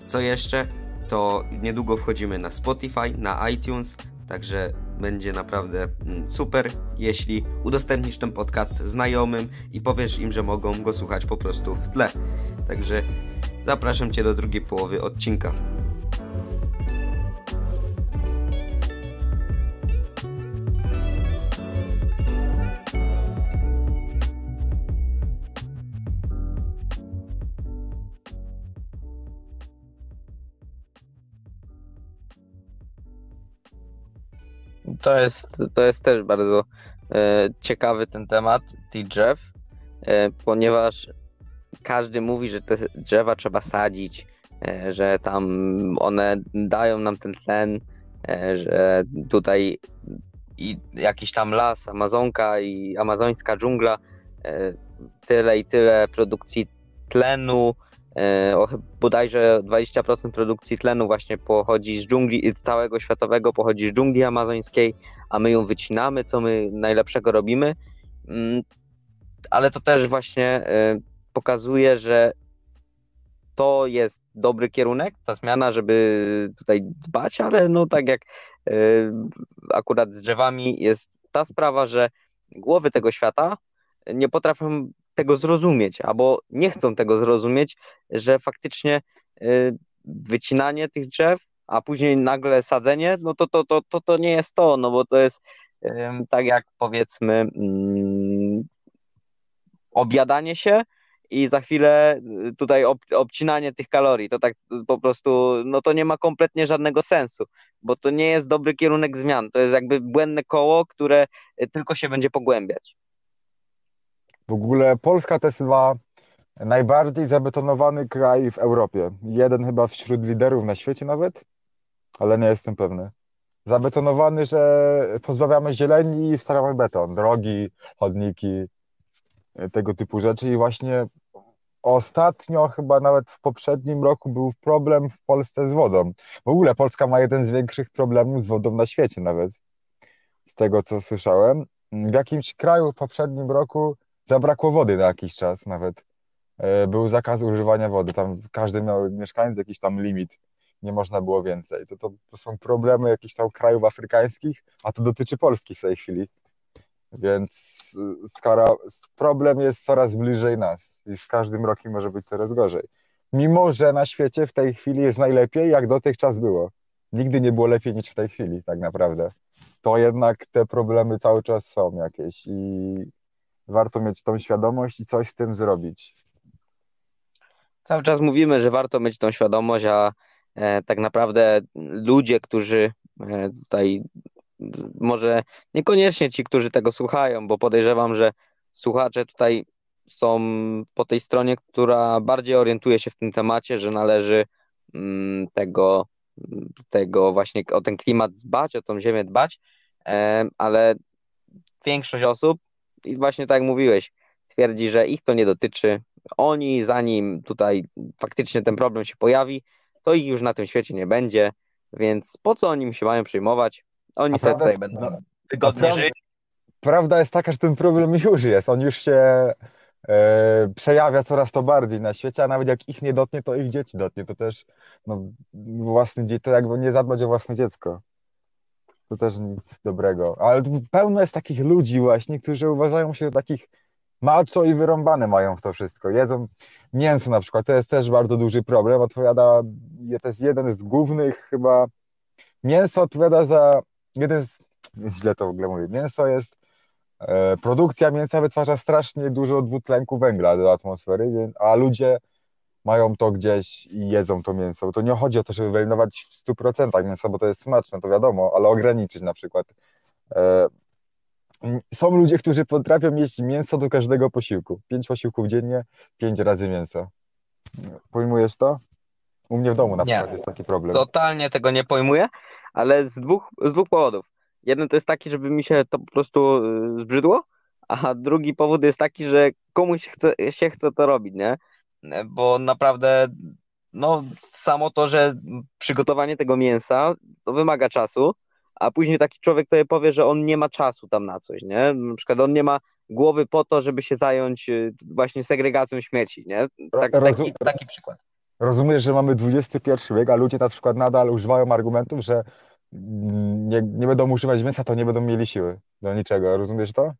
Co jeszcze? To niedługo wchodzimy na Spotify, na iTunes, także będzie naprawdę mm, super, jeśli udostępnisz ten podcast znajomym i powiesz im, że mogą go słuchać po prostu w tle. Także zapraszam Cię do drugiej połowy odcinka. To jest, to jest też bardzo e, ciekawy ten temat tych drzew, e, ponieważ każdy mówi, że te drzewa trzeba sadzić, e, że tam one dają nam ten tlen, e, że tutaj i jakiś tam las, Amazonka i amazońska dżungla, e, tyle i tyle produkcji tlenu, E, bodajże 20% produkcji tlenu właśnie pochodzi z dżungli, z całego światowego pochodzi z dżungli amazońskiej, a my ją wycinamy, co my najlepszego robimy. Mm, ale to też właśnie e, pokazuje, że to jest dobry kierunek, ta zmiana, żeby tutaj dbać, ale no tak jak e, akurat z drzewami jest ta sprawa, że głowy tego świata nie potrafią tego zrozumieć, albo nie chcą tego zrozumieć, że faktycznie y, wycinanie tych drzew, a później nagle sadzenie, no to to, to, to, to nie jest to, no bo to jest tak jak powiedzmy mm, objadanie się i za chwilę y, tutaj ob, obcinanie tych kalorii, to tak po prostu, no to nie ma kompletnie żadnego sensu, bo to nie jest dobry kierunek zmian, to jest jakby błędne koło, które y, tylko się będzie pogłębiać. W ogóle Polska to jest najbardziej zabetonowany kraj w Europie. Jeden chyba wśród liderów na świecie nawet, ale nie jestem pewny. Zabetonowany, że pozbawiamy zieleni i wstawiamy beton, drogi, chodniki, tego typu rzeczy i właśnie ostatnio, chyba nawet w poprzednim roku był problem w Polsce z wodą. W ogóle Polska ma jeden z większych problemów z wodą na świecie nawet, z tego co słyszałem. W jakimś kraju w poprzednim roku zabrakło wody na jakiś czas nawet. E, był zakaz używania wody, tam każdy miał mieszkaniec jakiś tam limit, nie można było więcej. To, to są problemy jakichś tam krajów afrykańskich, a to dotyczy Polski w tej chwili. Więc skoro problem jest coraz bliżej nas i z każdym rokiem może być coraz gorzej. Mimo, że na świecie w tej chwili jest najlepiej, jak dotychczas było. Nigdy nie było lepiej niż w tej chwili, tak naprawdę. To jednak te problemy cały czas są jakieś i warto mieć tą świadomość i coś z tym zrobić. Cały czas mówimy, że warto mieć tą świadomość, a e, tak naprawdę ludzie, którzy e, tutaj może niekoniecznie ci, którzy tego słuchają, bo podejrzewam, że słuchacze tutaj są po tej stronie, która bardziej orientuje się w tym temacie, że należy mm, tego, tego właśnie o ten klimat dbać, o tą ziemię dbać, ale większość osób, i właśnie tak jak mówiłeś, twierdzi, że ich to nie dotyczy. Oni, zanim tutaj faktycznie ten problem się pojawi, to ich już na tym świecie nie będzie, więc po co oni się mają przejmować? Oni sobie tutaj będą no, wygodnie prawda, żyć. Prawda jest taka, że ten problem już jest. On już się e, przejawia coraz to bardziej na świecie, a nawet jak ich nie dotnie, to ich dzieci dotnie. To też no, własny dzieci, to jakby nie zadbać o własne dziecko. To też nic dobrego. Ale pełno jest takich ludzi właśnie, którzy uważają się takich macho i wyrąbane mają w to wszystko. Jedzą mięso na przykład, to jest też bardzo duży problem. Odpowiada, to jest jeden z głównych chyba, mięso odpowiada za jeden z, źle to w ogóle mówię, mięso jest, e, produkcja mięsa wytwarza strasznie dużo dwutlenku węgla do atmosfery, a ludzie mają to gdzieś i jedzą to mięso. To nie chodzi o to, żeby wyeliminować w 100% mięsa, bo to jest smaczne, to wiadomo, ale ograniczyć na przykład. E, są ludzie, którzy potrafią jeść mięso do każdego posiłku. Pięć posiłków dziennie, pięć razy mięso. Pojmujesz to? U mnie w domu na nie, przykład jest taki problem. Totalnie tego nie pojmuję, ale z dwóch, z dwóch powodów. Jeden to jest taki, żeby mi się to po prostu y, zbrzydło, a drugi powód jest taki, że komuś chce, się chce to robić, nie? Bo naprawdę, no, samo to, że przygotowanie tego mięsa to wymaga czasu, a później taki człowiek to powie, że on nie ma czasu tam na coś, nie? Na przykład on nie ma głowy po to, żeby się zająć y, właśnie segregacją śmieci, nie? Tak, taki, taki przykład. Rozumiesz, że mamy XXI wiek, a ludzie na przykład nadal używają argumentów, że nie, nie będą używać mięsa, to nie będą mieli siły do niczego. Rozumiesz to?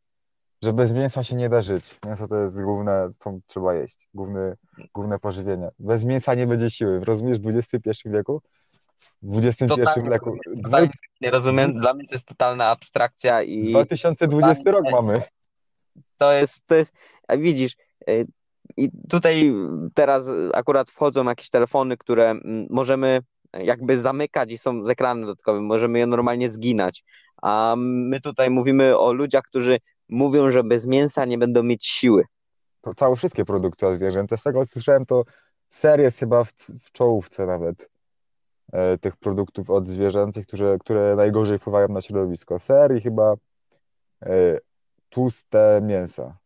Że bez mięsa się nie da żyć. Mięso to jest główne, co trzeba jeść. Główne, główne pożywienie. Bez mięsa nie będzie siły. Rozumiesz w XXI wieku? W XXI wieku. Nie rozumiem, dla mnie to jest totalna abstrakcja i... 2020 rok mamy. To jest, to jest, widzisz, y, i tutaj teraz akurat wchodzą jakieś telefony, które możemy jakby zamykać i są z ekranem dodatkowym, możemy je normalnie zginać. A my tutaj mówimy o ludziach, którzy mówią, że bez mięsa nie będą mieć siły. To całe wszystkie produkty od zwierząt. Z tego co słyszałem, to ser jest chyba w, w czołówce nawet e, tych produktów od zwierzęcych, które, które najgorzej wpływają na środowisko. Ser i chyba e, tłuste mięsa.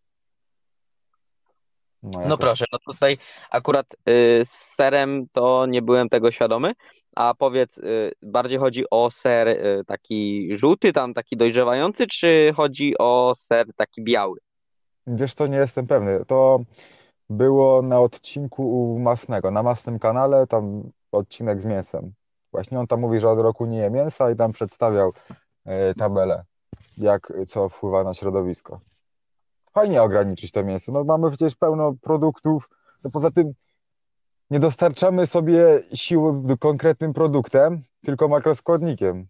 No, no proszę, no tutaj akurat y, z serem to nie byłem tego świadomy, a powiedz, y, bardziej chodzi o ser y, taki żółty, tam taki dojrzewający, czy chodzi o ser taki biały? Wiesz co, nie jestem pewny. To było na odcinku u Masnego, na Masnym kanale, tam odcinek z mięsem. Właśnie on tam mówi, że od roku nie je mięsa i tam przedstawiał tabelę, jak co wpływa na środowisko fajnie ograniczyć to mięso. No mamy przecież pełno produktów, no poza tym nie dostarczamy sobie siły konkretnym produktem, tylko makroskładnikiem,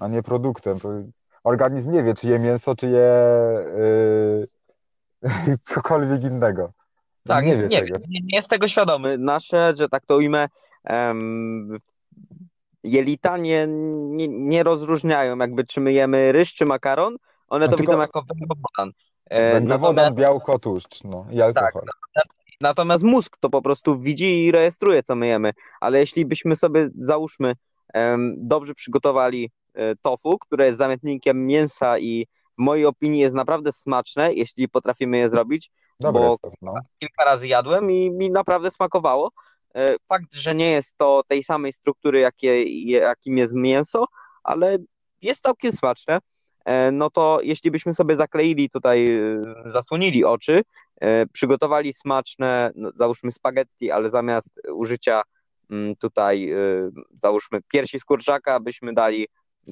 a nie produktem. To organizm nie wie, czy je mięso, czy je yy, cokolwiek innego. Tak, nie, wie nie, tego. nie, jest tego świadomy. Nasze, że tak to ujmę, um, jelita nie, nie, nie rozróżniają, jakby czy my jemy ryż, czy makaron, one to tylko... widzą jako węglowodan. E, Węglowodan, natomiast... białko, tłuszcz no, i alkohol. Tak, natomiast mózg to po prostu widzi i rejestruje, co my jemy. Ale jeśli byśmy sobie, załóżmy, dobrze przygotowali e, tofu, które jest zamietnikiem mięsa i w mojej opinii jest naprawdę smaczne, jeśli potrafimy je zrobić, Dobre bo to, no. kilka razy jadłem i mi naprawdę smakowało. E, fakt, że nie jest to tej samej struktury, jakie, jakim jest mięso, ale jest całkiem smaczne. E, no to jeśli byśmy sobie zakleili tutaj, e, zasłonili oczy, e, przygotowali smaczne, no, załóżmy spaghetti, ale zamiast użycia mm, tutaj, załóżmy piersi z kurczaka, byśmy dali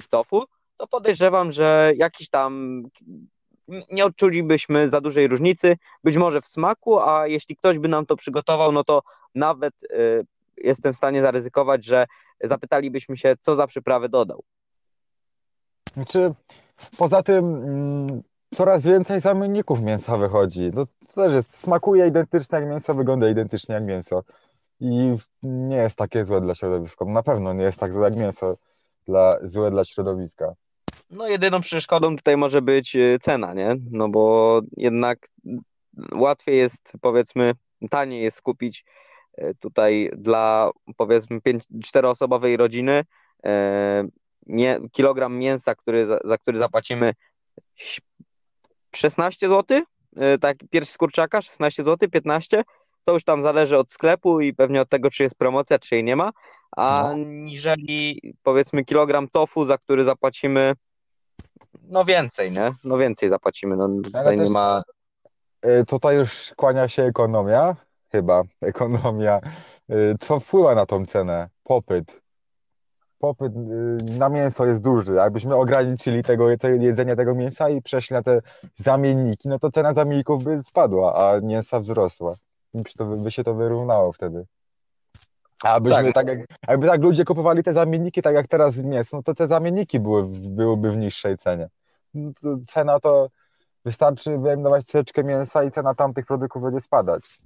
tofu, to podejrzewam, że jakiś tam nie odczulibyśmy za dużej różnicy, być może w smaku, a jeśli ktoś by nam to przygotował, no to nawet jestem w stanie zaryzykować, że zapytalibyśmy się, co za przyprawę dodał. Znaczy, poza tym mm, coraz więcej zamienników mięsa wychodzi. No, to też jest, smakuje identycznie jak mięso, wygląda identycznie jak mięso. I nie jest takie złe dla środowiska. Na pewno nie jest tak złe jak mięso, dla, złe dla środowiska. No jedyną przeszkodą tutaj może być y, cena, nie? No bo jednak łatwiej jest, powiedzmy, taniej jest skupić y, tutaj dla, powiedzmy, czteroosobowej rodziny y, nie, kilogram mięsa, który, za, za który zapłacimy 16 zł, tak, pierś z kurczaka 16 zł, 15, to już tam zależy od sklepu i pewnie od tego, czy jest promocja, czy jej nie ma, a no. niżeli powiedzmy kilogram tofu, za który zapłacimy no więcej, nie? No więcej zapłacimy, no tutaj nie ma... Y, tutaj już kłania się ekonomia, chyba, ekonomia. Y, co wpływa na tą cenę? Popyt popyt y, na mięso jest duży. Jakbyśmy ograniczyli tego jedzenie tego mięsa i przeszli na te zamienniki, no to cena zamienników by spadła, a mięsa wzrosła. By się to wyrównało wtedy. A byśmy tak. tak jak, jakby tak ludzie kupowali te zamienniki, tak jak teraz mięso, no to te zamienniki były, byłyby w niższej cenie. No cena to wystarczy wyeliminować troszeczkę mięsa i cena tamtych produktów będzie spadać.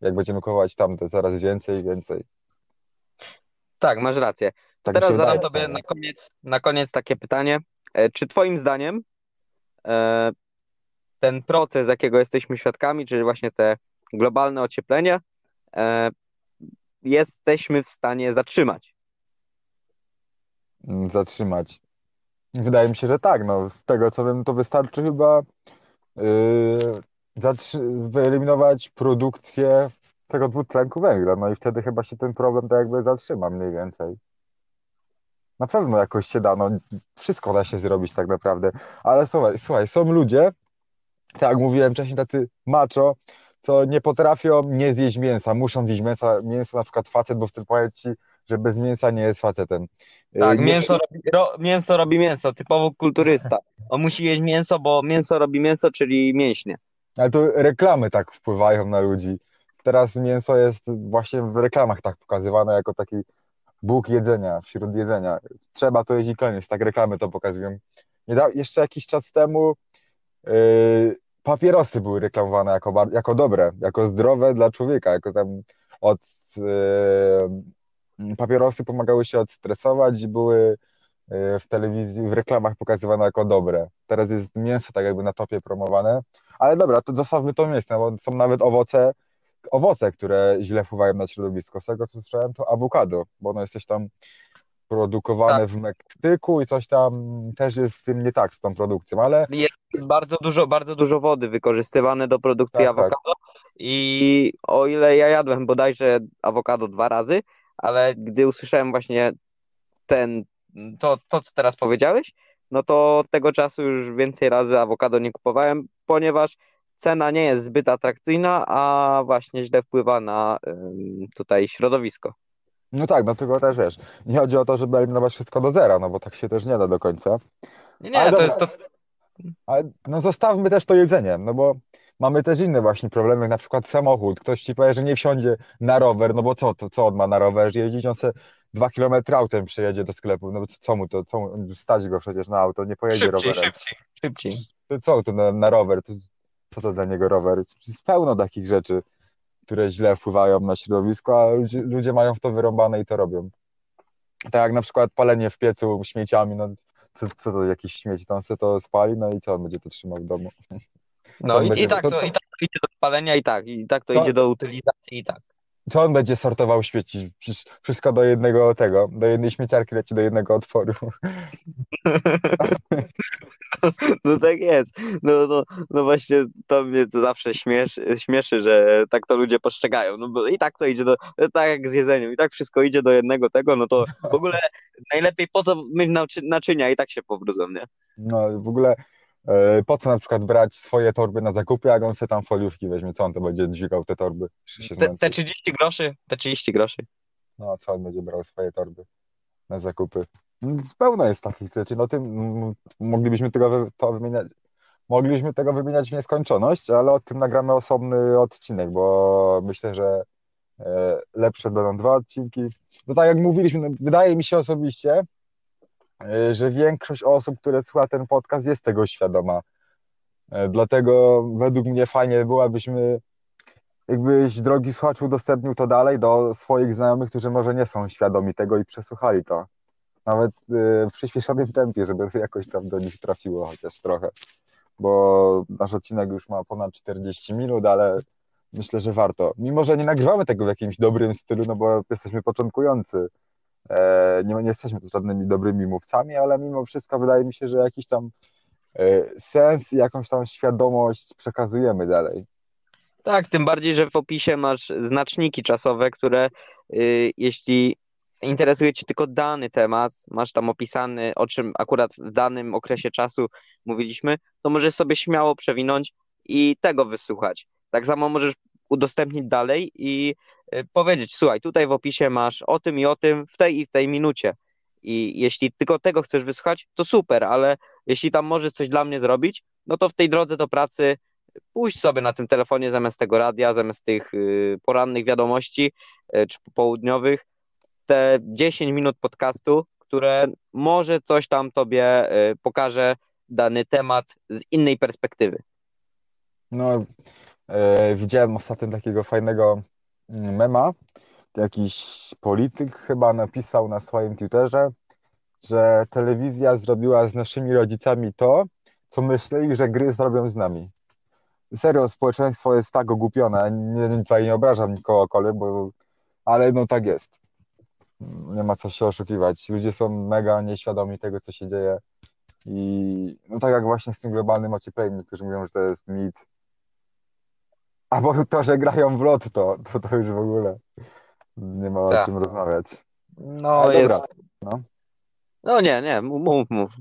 Jak będziemy kupować tamte coraz więcej i więcej. Tak, masz rację. Tak Teraz zadam wydaje, tobie na koniec, na koniec takie pytanie. E, czy twoim zdaniem e, ten proces, jakiego jesteśmy świadkami, czyli właśnie te globalne ocieplenie, e, jesteśmy w stanie zatrzymać? Mm, zatrzymać. Wydaje mi się, że tak. No, z tego co wiem, to wystarczy chyba yy, wyeliminować produkcję tego dwutlenku węgla. No i wtedy chyba się ten problem tak jakby zatrzyma mniej więcej. Na pewno jakoś się da, no wszystko da się zrobić tak naprawdę, ale słuchaj, słuchaj są ludzie, tak jak mówiłem wcześniej, tacy macho, co nie potrafią nie zjeść mięsa, muszą zjeść mięsa, mięso na przykład facet, bo wtedy powie ci, że bez mięsa nie jest facetem. Tak, nie... mięso, robi, ro, mięso robi mięso, typowo kulturysta. On musi jeść mięso, bo mięso robi mięso, czyli mięśnie. Ale to reklamy tak wpływają na ludzi. Teraz mięso jest właśnie w reklamach tak pokazywane jako taki Bóg jedzenia, wśród jedzenia. Trzeba to jeść i koniec, tak reklamy to pokazują. jeszcze jakiś czas temu yy, papierosy były reklamowane jako, jako dobre, jako zdrowe dla człowieka, jako tam od yy, papierosy pomagały się odstresować i były yy, w telewizji, w reklamach pokazywane jako dobre. Teraz jest mięso tak jakby na topie promowane, ale dobra, to zostawmy to miejsce, bo są nawet owoce, owoce, które źle wpływają na środowisko. Z tego co słyszałem, to awokado, bo ono jest coś tam produkowane tak. w Meksyku i coś tam też jest z tym nie tak z tą produkcją, ale... Jest bardzo dużo, bardzo dużo wody wykorzystywane do produkcji tak, awokado tak. i o ile ja jadłem bodajże awokado dwa razy, ale gdy usłyszałem właśnie ten, to, to co teraz powiedziałeś, no to tego czasu już więcej razy awokado nie kupowałem, ponieważ cena nie jest zbyt atrakcyjna, a właśnie źle wpływa na tutaj środowisko. No tak, no tylko też wiesz, nie chodzi o to, żeby eliminować wszystko do zera, no bo tak się też nie da do końca. Nie, nie, ale to jest to... Ale no zostawmy też to jedzenie, no bo mamy też inne właśnie problemy, jak na przykład samochód. Ktoś ci powie, że nie wsiądzie na rower, no bo co, to, co on ma na rowerze? Jeździć on se dwa kilometry autem przyjedzie do sklepu, no bo co mu to, co mu, stać go przecież na auto, nie pojedzie szybciej, rowerem. Szybciej, szybciej. To co to na, na rower? To co to dla niego rower? Jest pełno takich rzeczy, które źle wpływają na środowisko, a ludzie, ludzie mają w to wyrąbane i to robią. Tak jak na przykład palenie w piecu śmieciami, no co, co to jakiś śmieć, tam sobie to spali, no i co, on będzie to trzymał w domu. No i, będzie, i, tak to, to, i tak to idzie do spalenia i tak, i tak to, to idzie do utylizacji i tak. Co on będzie sortował śmieci? Przecież wszystko do jednego tego, do jednej śmieciarki leci do jednego otworu. No tak jest. No, no, no właśnie to mnie to zawsze śmieszy, śmieszy, że tak to ludzie postrzegają. No bo i tak to idzie do, tak jak z jedzeniem, i tak wszystko idzie do jednego tego, no to w ogóle najlepiej po co mieć naczynia i tak się powrócą, nie? No w ogóle po co na przykład brać swoje torby na zakupy, jak on sobie tam foliówki weźmie, co on to będzie dźwigał te torby? Te, te 30 groszy, te 30 groszy. No co on będzie brał swoje torby na zakupy? Pełno jest takich rzeczy. No tym moglibyśmy tego to wymieniać. Moglibyśmy tego wymieniać w nieskończoność, ale o tym nagramy osobny odcinek, bo myślę, że e, lepsze będą dwa odcinki. No tak jak mówiliśmy, no, wydaje mi się osobiście, e, że większość osób, które słucha ten podcast, jest tego świadoma. E, dlatego według mnie fajnie byłabyśmy, jakbyś drogi słuchacz udostępnił to dalej do swoich znajomych, którzy może nie są świadomi tego i przesłuchali to nawet y, w przyspieszonym tempie, żeby jakoś tam do nich trafiło chociaż trochę. Bo nasz odcinek już ma ponad 40 minut, ale myślę, że warto. Mimo, że nie nagrywamy tego w jakimś dobrym stylu, no bo jesteśmy początkujący. E, nie, nie jesteśmy tu żadnymi dobrymi mówcami, ale mimo wszystko wydaje mi się, że jakiś tam e, sens i jakąś tam świadomość przekazujemy dalej. Tak, tym bardziej, że w opisie masz znaczniki czasowe, które y, jeśli interesuje Cię tylko dany temat, masz tam opisany, o czym akurat w danym okresie czasu mówiliśmy, to możesz sobie śmiało przewinąć i tego wysłuchać. Tak samo możesz udostępnić dalej i powiedzieć, słuchaj, tutaj w opisie masz o tym i o tym w tej i w tej minucie. I jeśli tylko tego chcesz wysłuchać, to super, ale jeśli tam możesz coś dla mnie zrobić, no to w tej drodze do pracy pójść sobie na tym telefonie zamiast tego radia, zamiast tych y, porannych wiadomości y, czy popołudniowych, te 10 minut podcastu, które może coś tam tobie y, pokaże dany temat z innej perspektywy. No, widziałem ostatnio takiego fajnego mema. Jakiś polityk chyba napisał na swoim Twitterze, że telewizja zrobiła z naszymi rodzicami to, co myśleli, że gry zrobią z nami. Serio, społeczeństwo jest tak ogłupione. Nie, tutaj nie obrażam nikogo, bo, ale no tak jest nie ma co się oszukiwać. Ludzie są mega nieświadomi tego, co się dzieje. I no tak jak właśnie z tym globalnym ociepleniem, którzy mówią, że to jest mit. Albo to, że grają w lot, to, to, to już w ogóle nie ma tak. o czym rozmawiać. No Ale jest. Dobra, no. no nie, nie, mów, mów.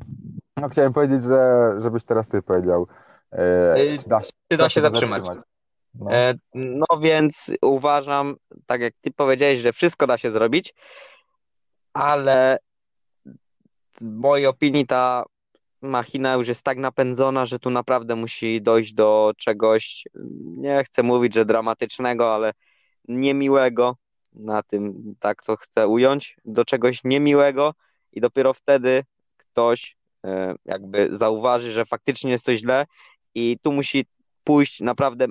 No chciałem powiedzieć, że żebyś teraz ty powiedział. E, czy da się, czy da się zatrzymać? zatrzymać? No. E, no więc uważam, tak jak ty powiedziałeś, że wszystko da się zrobić, ale w mojej opinii ta machina już jest tak napędzona, że tu naprawdę musi dojść do czegoś, nie chcę mówić, że dramatycznego, ale niemiłego, na tym tak to chcę ująć, do czegoś niemiłego i dopiero wtedy ktoś e, jakby zauważy, że faktycznie jest coś źle i tu musi pójść naprawdę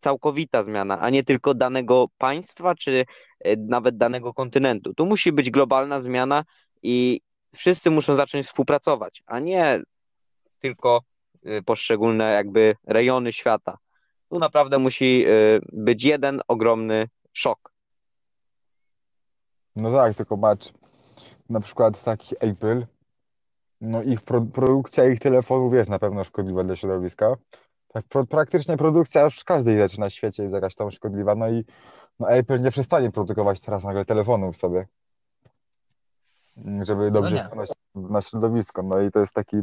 całkowita zmiana, a nie tylko danego państwa czy e, nawet danego kontynentu. Tu musi być globalna zmiana i wszyscy muszą zacząć współpracować, a nie tylko e, poszczególne jakby rejony świata. Tu naprawdę musi e, być jeden ogromny szok. No tak, tylko patrz, na przykład taki Apple, no ich pro, produkcja ich telefonów jest na pewno szkodliwa dla środowiska, tak, pro, praktycznie produkcja już każdej rzeczy na świecie jest jakaś tam szkodliwa, no i no Apple nie przestanie produkować teraz nagle telefonów sobie, żeby dobrze no wpłynąć na środowisko, no i to jest taki,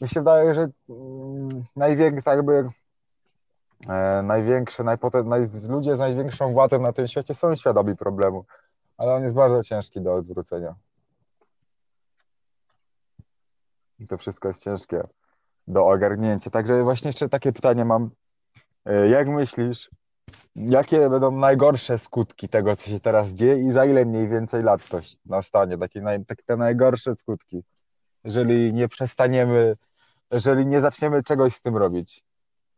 mi się wydaje, że mm, największy, tak jakby e, największe, najpotem, naj, ludzie z największą władzą na tym świecie są świadomi problemu, ale on jest bardzo ciężki do odwrócenia. I to wszystko jest ciężkie do ogarnięcia. Także właśnie jeszcze takie pytanie mam. E, jak myślisz, jakie będą najgorsze skutki tego, co się teraz dzieje i za ile mniej więcej lat to nastanie? Takie, naj, takie te najgorsze skutki, jeżeli nie przestaniemy, jeżeli nie zaczniemy czegoś z tym robić.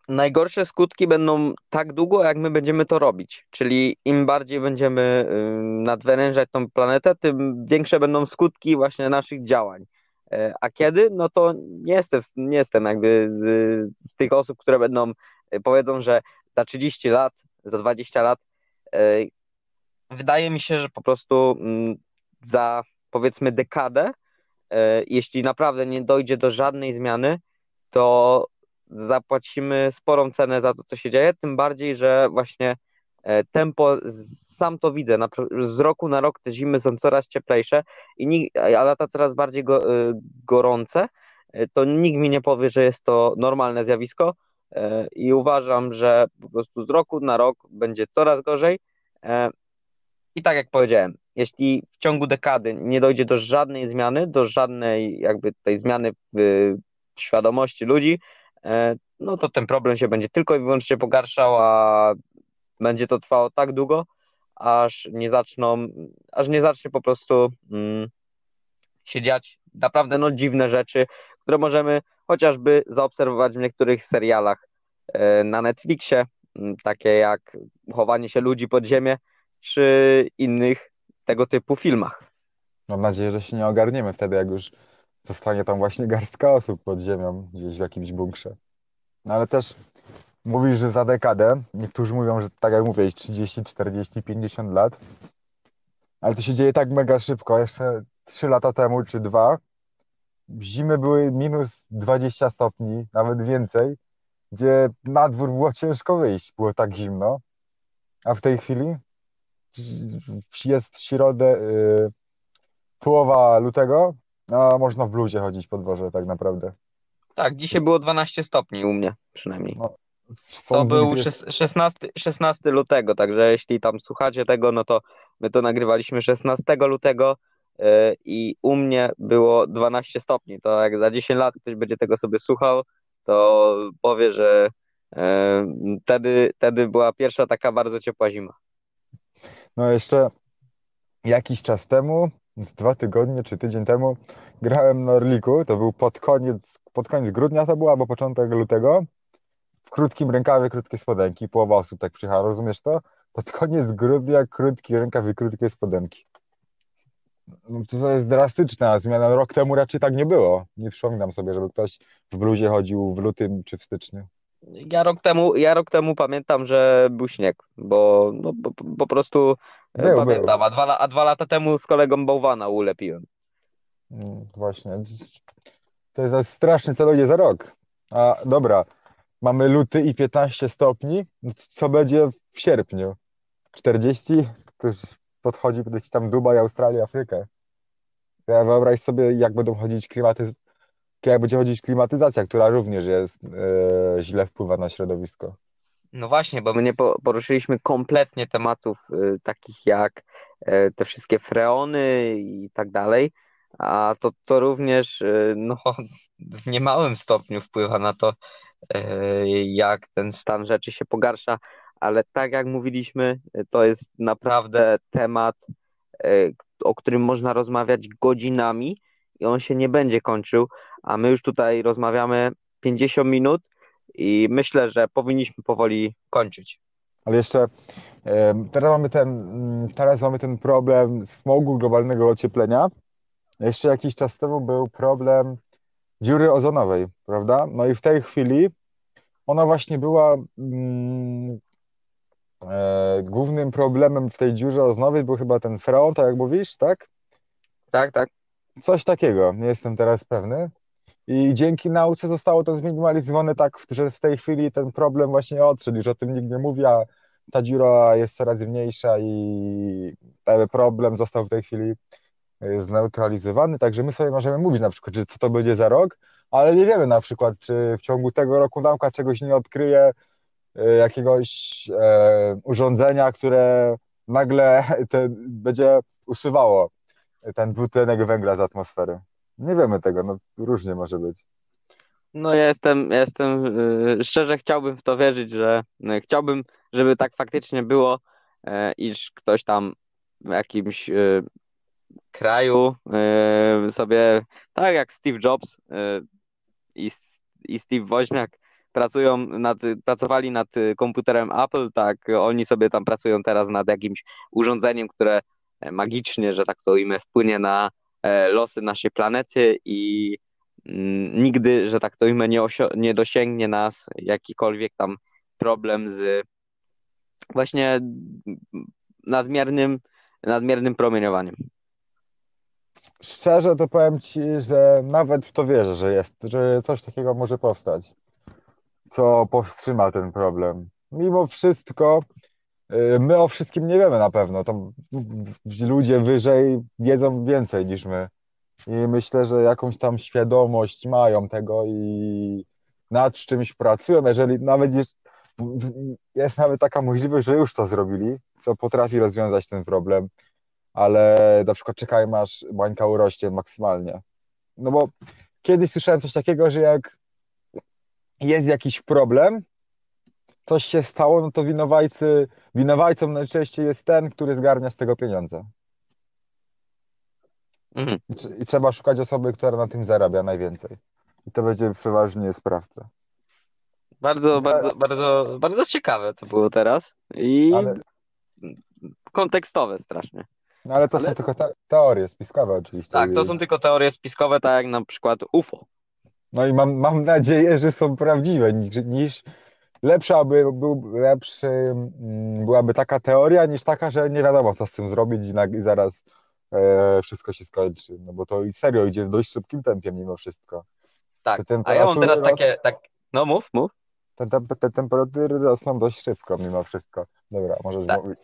Najgorsze skutki będą tak długo, jak my będziemy to robić. Czyli im bardziej będziemy nadwyrężać tą planetę, tym większe będą skutki właśnie naszych działań. E, a kiedy? No to nie jestem, nie jestem jakby z, z tych osób, które będą, e, powiedzą, że za 30 lat, za 20 lat. E, wydaje mi się, że po prostu mm, za powiedzmy dekadę, jeśli naprawdę nie dojdzie do żadnej zmiany, to zapłacimy sporą cenę za to, co się dzieje, tym bardziej, że właśnie e, tempo, sam to widzę, z roku na rok te zimy są coraz cieplejsze, i a lata coraz bardziej go, e, gorące, e, to nikt mi nie powie, że jest to normalne zjawisko i uważam, że po prostu z roku na rok będzie coraz gorzej. I tak jak powiedziałem, jeśli w ciągu dekady nie dojdzie do żadnej zmiany, do żadnej jakby tej zmiany w świadomości ludzi, E, no to ten problem się będzie tylko i wyłącznie pogarszał, a będzie to trwało tak długo, aż nie zaczną, aż nie zacznie po prostu mm, się dziać naprawdę no, dziwne rzeczy, które możemy chociażby zaobserwować w niektórych serialach e, na Netflixie, takie jak chowanie się ludzi pod ziemię, czy innych tego typu filmach. Mam nadzieję, że się nie ogarniemy wtedy, jak już zostanie tam właśnie garstka osób pod ziemią, gdzieś w jakimś bunkrze. No ale też mówisz, że za dekadę, niektórzy mówią, że tak jak mówię, 30, 40, 50 lat, ale to się dzieje tak mega szybko. Jeszcze 3 lata temu czy 2 zimy były minus 20 stopni, nawet więcej, gdzie na dwór było ciężko wyjść, było tak zimno. A w tej chwili jest środę, yy, połowa lutego, a można w bluzie chodzić po dworze tak naprawdę. Tak, dzisiaj było 12 stopni u mnie przynajmniej. No, to był 16, 16 lutego, także jeśli tam słuchacie tego, no to my to nagrywaliśmy 16 lutego i u mnie było 12 stopni. To jak za 10 lat ktoś będzie tego sobie słuchał, to powie, że yy, wtedy, wtedy była pierwsza taka bardzo ciepła zima. No jeszcze jakiś czas temu z dwa tygodnie czy tydzień temu grałem na Orliku, to był pod koniec, pod koniec grudnia to było, albo początek lutego, w krótkim rękawie, krótkie spodenki, połowa osób tak przyjechała, rozumiesz to? Pod koniec grudnia, krótki rękaw i krótkie spodenki. No, to jest drastyczna zmiana, rok temu raczej tak nie było. Nie przypominam sobie, żeby ktoś w bluzie chodził w lutym czy w styczniu. Ja rok temu, ja rok temu pamiętam, że był śnieg, bo no, po, po prostu e, był, pamiętam, był. A, dwa, a dwa lata temu z kolegą bałwana ulepiłem. Mm, właśnie. To jest straszny co będzie za rok. A dobra, mamy luty i 15 stopni. Co będzie w sierpniu? 40? To już podchodzi gdzieś tam Dubaj, Australia, Afrykę. Ja wyobraź sobie, jak będą chodzić klimaty, jak będzie chodzić klimatyzacja, która również jest e, źle wpływa na środowisko. No właśnie, bo my nie poruszyliśmy kompletnie tematów e, takich jak e, te wszystkie freony i tak dalej, a to, to również e, no, w niemałym stopniu wpływa na to, jak ten stan rzeczy się pogarsza, ale tak jak mówiliśmy, to jest naprawdę temat, e, o którym można rozmawiać godzinami i on się nie będzie kończył, a my już tutaj rozmawiamy 50 minut i myślę, że powinniśmy powoli kończyć. Ale jeszcze teraz mamy ten, teraz mamy ten problem smogu globalnego ocieplenia. Jeszcze jakiś czas temu był problem dziury ozonowej, prawda? No i w tej chwili ona właśnie była mm, głównym problemem w tej dziurze ozonowej był chyba ten freon, tak jak mówisz, tak? Tak, tak. Coś takiego, nie jestem teraz pewny. I dzięki nauce zostało to zminimalizowane tak, że w tej chwili ten problem właśnie odszedł. Już o tym nikt nie mówi, a ta dziura jest coraz mniejsza i ten problem został w tej chwili e, zneutralizowany. Także my sobie możemy mówić na przykład, że co to będzie za rok, ale nie wiemy na przykład, czy w ciągu tego roku nauka czegoś nie odkryje, e, jakiegoś e, urządzenia, które nagle te, będzie usuwało ten dwutlenek węgla z atmosfery. Nie wiemy tego, no różnie może być. No ja jestem, ja jestem, yy, szczerze chciałbym w to wierzyć, że yy, chciałbym, żeby tak faktycznie było, yy, iż ktoś tam w jakimś y, kraju y, sobie, tak jak Steve Jobs y, i, i Steve Woźniak pracują nad, pracowali nad komputerem Apple, tak oni sobie tam pracują teraz nad jakimś urządzeniem, które magicznie, że tak to ujmę, wpłynie na E, losy naszej planety i mm, nigdy, że tak to ujmę, nie, nie dosięgnie nas jakikolwiek tam problem z właśnie nadmiernym, nadmiernym promieniowaniem. szczerze to powiem Ci, że nawet w to wierzę, że jest, że coś takiego może powstać, co powstrzyma ten problem. Mimo wszystko, y, my o wszystkim nie wiemy na pewno. To ludzie wyżej wiedzą więcej niż my. I myślę, że jakąś tam świadomość mają tego i nad czymś pracują. Jeżeli nawet jest, jest nawet taka możliwość, że już to zrobili, co potrafi rozwiązać ten problem, ale na przykład czekaj, aż bańka urośnie maksymalnie. No bo kiedyś słyszałem coś takiego, że jak jest jakiś problem, coś się stało, no to winowajcy, winowajcą najczęściej jest ten, który zgarnia z tego pieniądze. Mhm. I, trzeba szukać osoby, która na tym zarabia najwięcej. I to będzie przeważnie sprawca. Bardzo, bardzo, bardzo, bardzo ciekawe to było teraz. I ale... kontekstowe strasznie. No ale to ale... są tylko te teorie spiskowe oczywiście. Tak, to są tylko teorie spiskowe, tak jak na przykład UFO. No i mam, mam nadzieję, że są prawdziwe, niż, niż lepsza by, był, lepszy, mm, byłaby taka teoria, niż taka, że nie wiadomo, co z tym zrobić i, na, i zaraz e, wszystko się skończy. No bo to i serio idzie w dość szybkim tempie mimo wszystko. Tak, te a ja mam teraz takie, tak, no mów, mów. Te, te, te temperatury rosną dość szybko mimo wszystko. Dobra, możesz tak. mówić.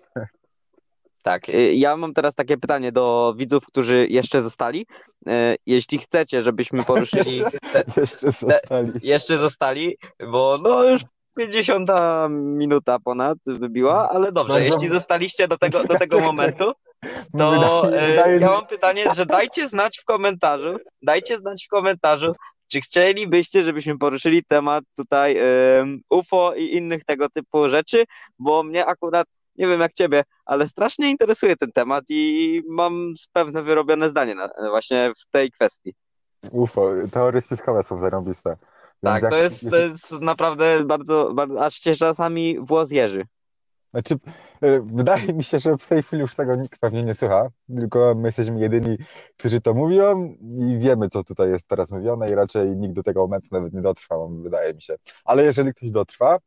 Tak, y, ja mam teraz takie pytanie do widzów, którzy jeszcze zostali. Y, jeśli chcecie, żebyśmy poruszyli. jeszcze, jeszcze zostali. Jeszcze zostali, bo no już 50 minuta ponad wybiła, ale dobrze, no, jeśli zostaliście do tego, do tego momentu, to y, wydaje ja mam pytanie, że dajcie znać w komentarzu, dajcie znać w komentarzu, czy chcielibyście, żebyśmy poruszyli temat tutaj UFO i innych tego typu rzeczy, bo mnie akurat nie wiem jak ciebie, ale strasznie interesuje ten temat i mam pewne wyrobione zdanie na, właśnie w tej kwestii. UFO, teorie spiskowe są zarąbiste. tak, jak, to, jest, to jest naprawdę bardzo, bardzo, aż się czasami włos jeży. Znaczy, e, wydaje mi się, że w tej chwili już tego nikt pewnie nie słucha, tylko my jesteśmy jedyni, którzy to mówią i wiemy, co tutaj jest teraz mówione i raczej nikt do tego momentu nawet nie dotrwał, wydaje mi się. Ale jeżeli ktoś dotrwa,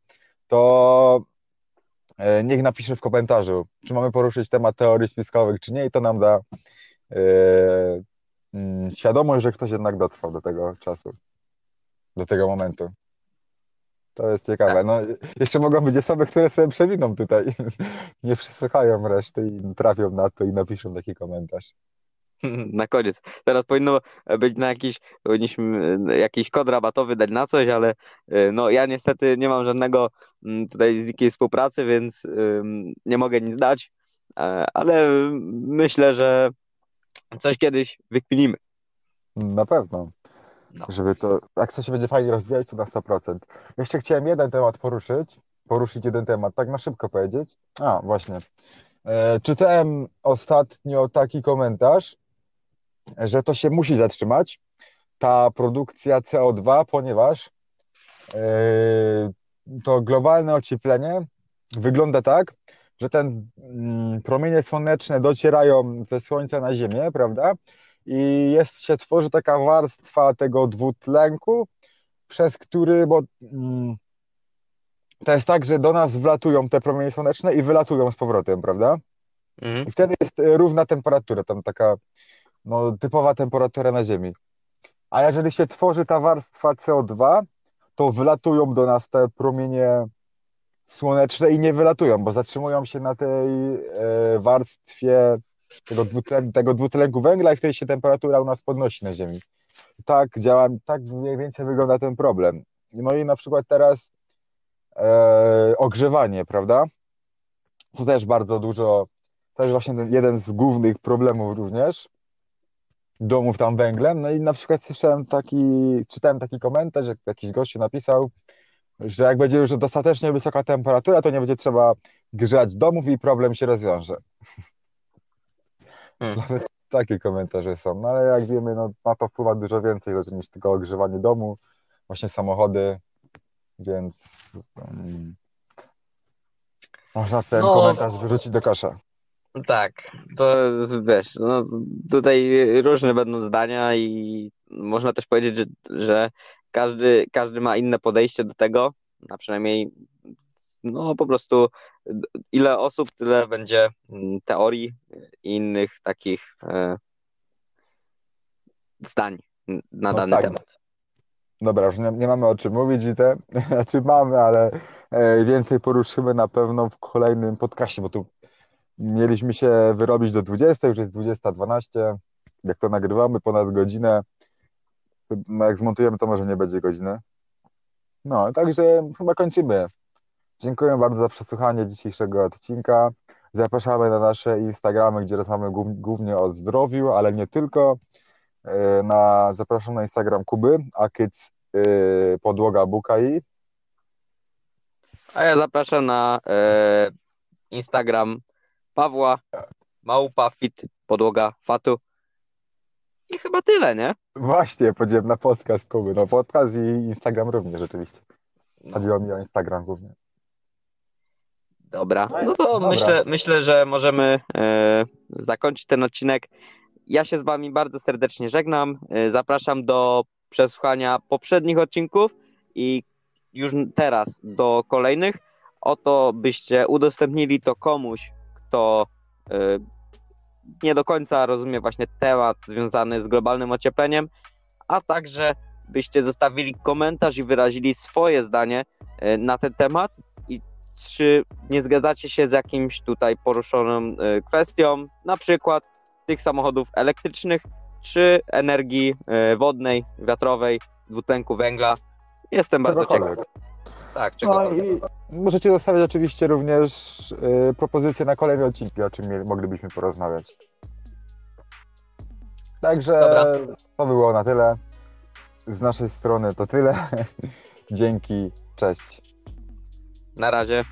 to niech napisze w komentarzu, czy mamy poruszyć temat teorii spiskowych, czy nie, i to nam da e, mm, świadomość, że ktoś jednak dotrwał do tego czasu, do tego momentu. To jest ciekawe. No, jeszcze mogą być osoby, które sobie przewiną tutaj, nie przesłuchają reszty i trafią na to i napiszą taki komentarz. Na koniec. Teraz powinno być na jakiś, powinniśmy jakiś kod rabatowy dać na coś, ale y, no ja niestety nie mam żadnego mm, tutaj z nikiej współpracy, więc nie mogę nic dać, e, ale myślę, że coś kiedyś wykminimy. Na pewno. No. Żeby to, jak coś się będzie fajnie rozwijać, to na 100%. Jeszcze chciałem jeden temat poruszyć, poruszyć jeden temat, tak na szybko powiedzieć. A, właśnie. E, czytałem ostatnio taki komentarz, że to się musi zatrzymać, ta produkcja CO2, ponieważ yy, to globalne ocieplenie wygląda tak, że ten mm, promienie słoneczne docierają ze Słońca na Ziemię, prawda? I jest się tworzy taka warstwa tego dwutlenku, przez który, bo mm, to jest tak, że do nas wlatują te promienie słoneczne i wylatują z powrotem, prawda? Mhm. I wtedy jest równa temperatura, tam taka no, typowa temperatura na Ziemi. A jeżeli się tworzy ta warstwa CO2, to wylatują do nas te promienie słoneczne i nie wylatują, bo zatrzymują się na tej e, warstwie tego, tego dwutlenku węgla i wtedy się temperatura u nas podnosi na Ziemi. Tak działa, tak mniej więcej wygląda ten problem. No i na przykład teraz e, ogrzewanie, prawda? To też bardzo dużo, to jest właśnie jeden z głównych problemów również domów tam węglem. No i na przykład słyszałem taki, czytałem taki komentarz, że jakiś gościu napisał, że jak będzie już dostatecznie wysoka temperatura, to nie będzie trzeba grzać domów i problem się rozwiąże. Hmm. Nawet takie komentarze są. No ale jak wiemy, no, na to wpływa dużo więcej rzeczy niż tylko ogrzewanie domu, właśnie samochody, więc um, można ten no, komentarz wyrzucić do kosza. Tak, to wiesz, no, tutaj różne będą zdania i można też powiedzieć, że, że każdy, każdy ma inne podejście do tego, a przynajmniej no po prostu ile osób, tyle będzie mm, teorii i innych takich e, zdań na No dany tak. temat. Dobra, już nie, nie mamy o czym mówić, widzę. Znaczy mamy, ale e, więcej poruszymy na pewno w kolejnym podcaście, bo tu mieliśmy się wyrobić do 20, już jest 20.12. Jak to nagrywamy, ponad godzinę. No jak zmontujemy, to może nie będzie godziny. No, także chyba kończymy. Dziękuję bardzo za przesłuchanie dzisiejszego odcinka. Zapraszamy na nasze Instagramy, gdzie rozmawiamy głów- głównie o zdrowiu, ale nie tylko. E, Na, zapraszam na Instagram Kuby, Akyc y, podłoga Bukai. A ja zapraszam na e, Instagram Pawła, Małpa Fit, podłoga Fatu. I chyba tyle, nie? Właśnie, powiedziałem na podcast Kuby. No podcast i Instagram również rzeczywiście. No, Chodziło mi o Instagram głównie. dobra, no to Dobra. Myślę, myślę, że możemy e, zakończyć ten odcinek. Ja się z Wami bardzo serdecznie żegnam. E, zapraszam do przesłuchania poprzednich odcinków i już teraz do kolejnych. Oto byście udostępnili to komuś, kto e, nie do końca rozumie właśnie temat związany z globalnym ociepleniem, a także byście zostawili komentarz i wyrazili swoje zdanie e, na ten temat i czy nie zgadzacie się z jakimś tutaj poruszoną e, kwestią, na przykład tych samochodów elektrycznych, czy energii wodnej, wiatrowej, dwutlenku węgla. Jestem bardzo ciekaw. Tak, No i możecie zostawiać oczywiście również y, propozycje na kolejne odcinki, o czym mieli- moglibyśmy porozmawiać. Także Dobra. to było na tyle. Z naszej strony to tyle. Dzięki, cześć. Na razie.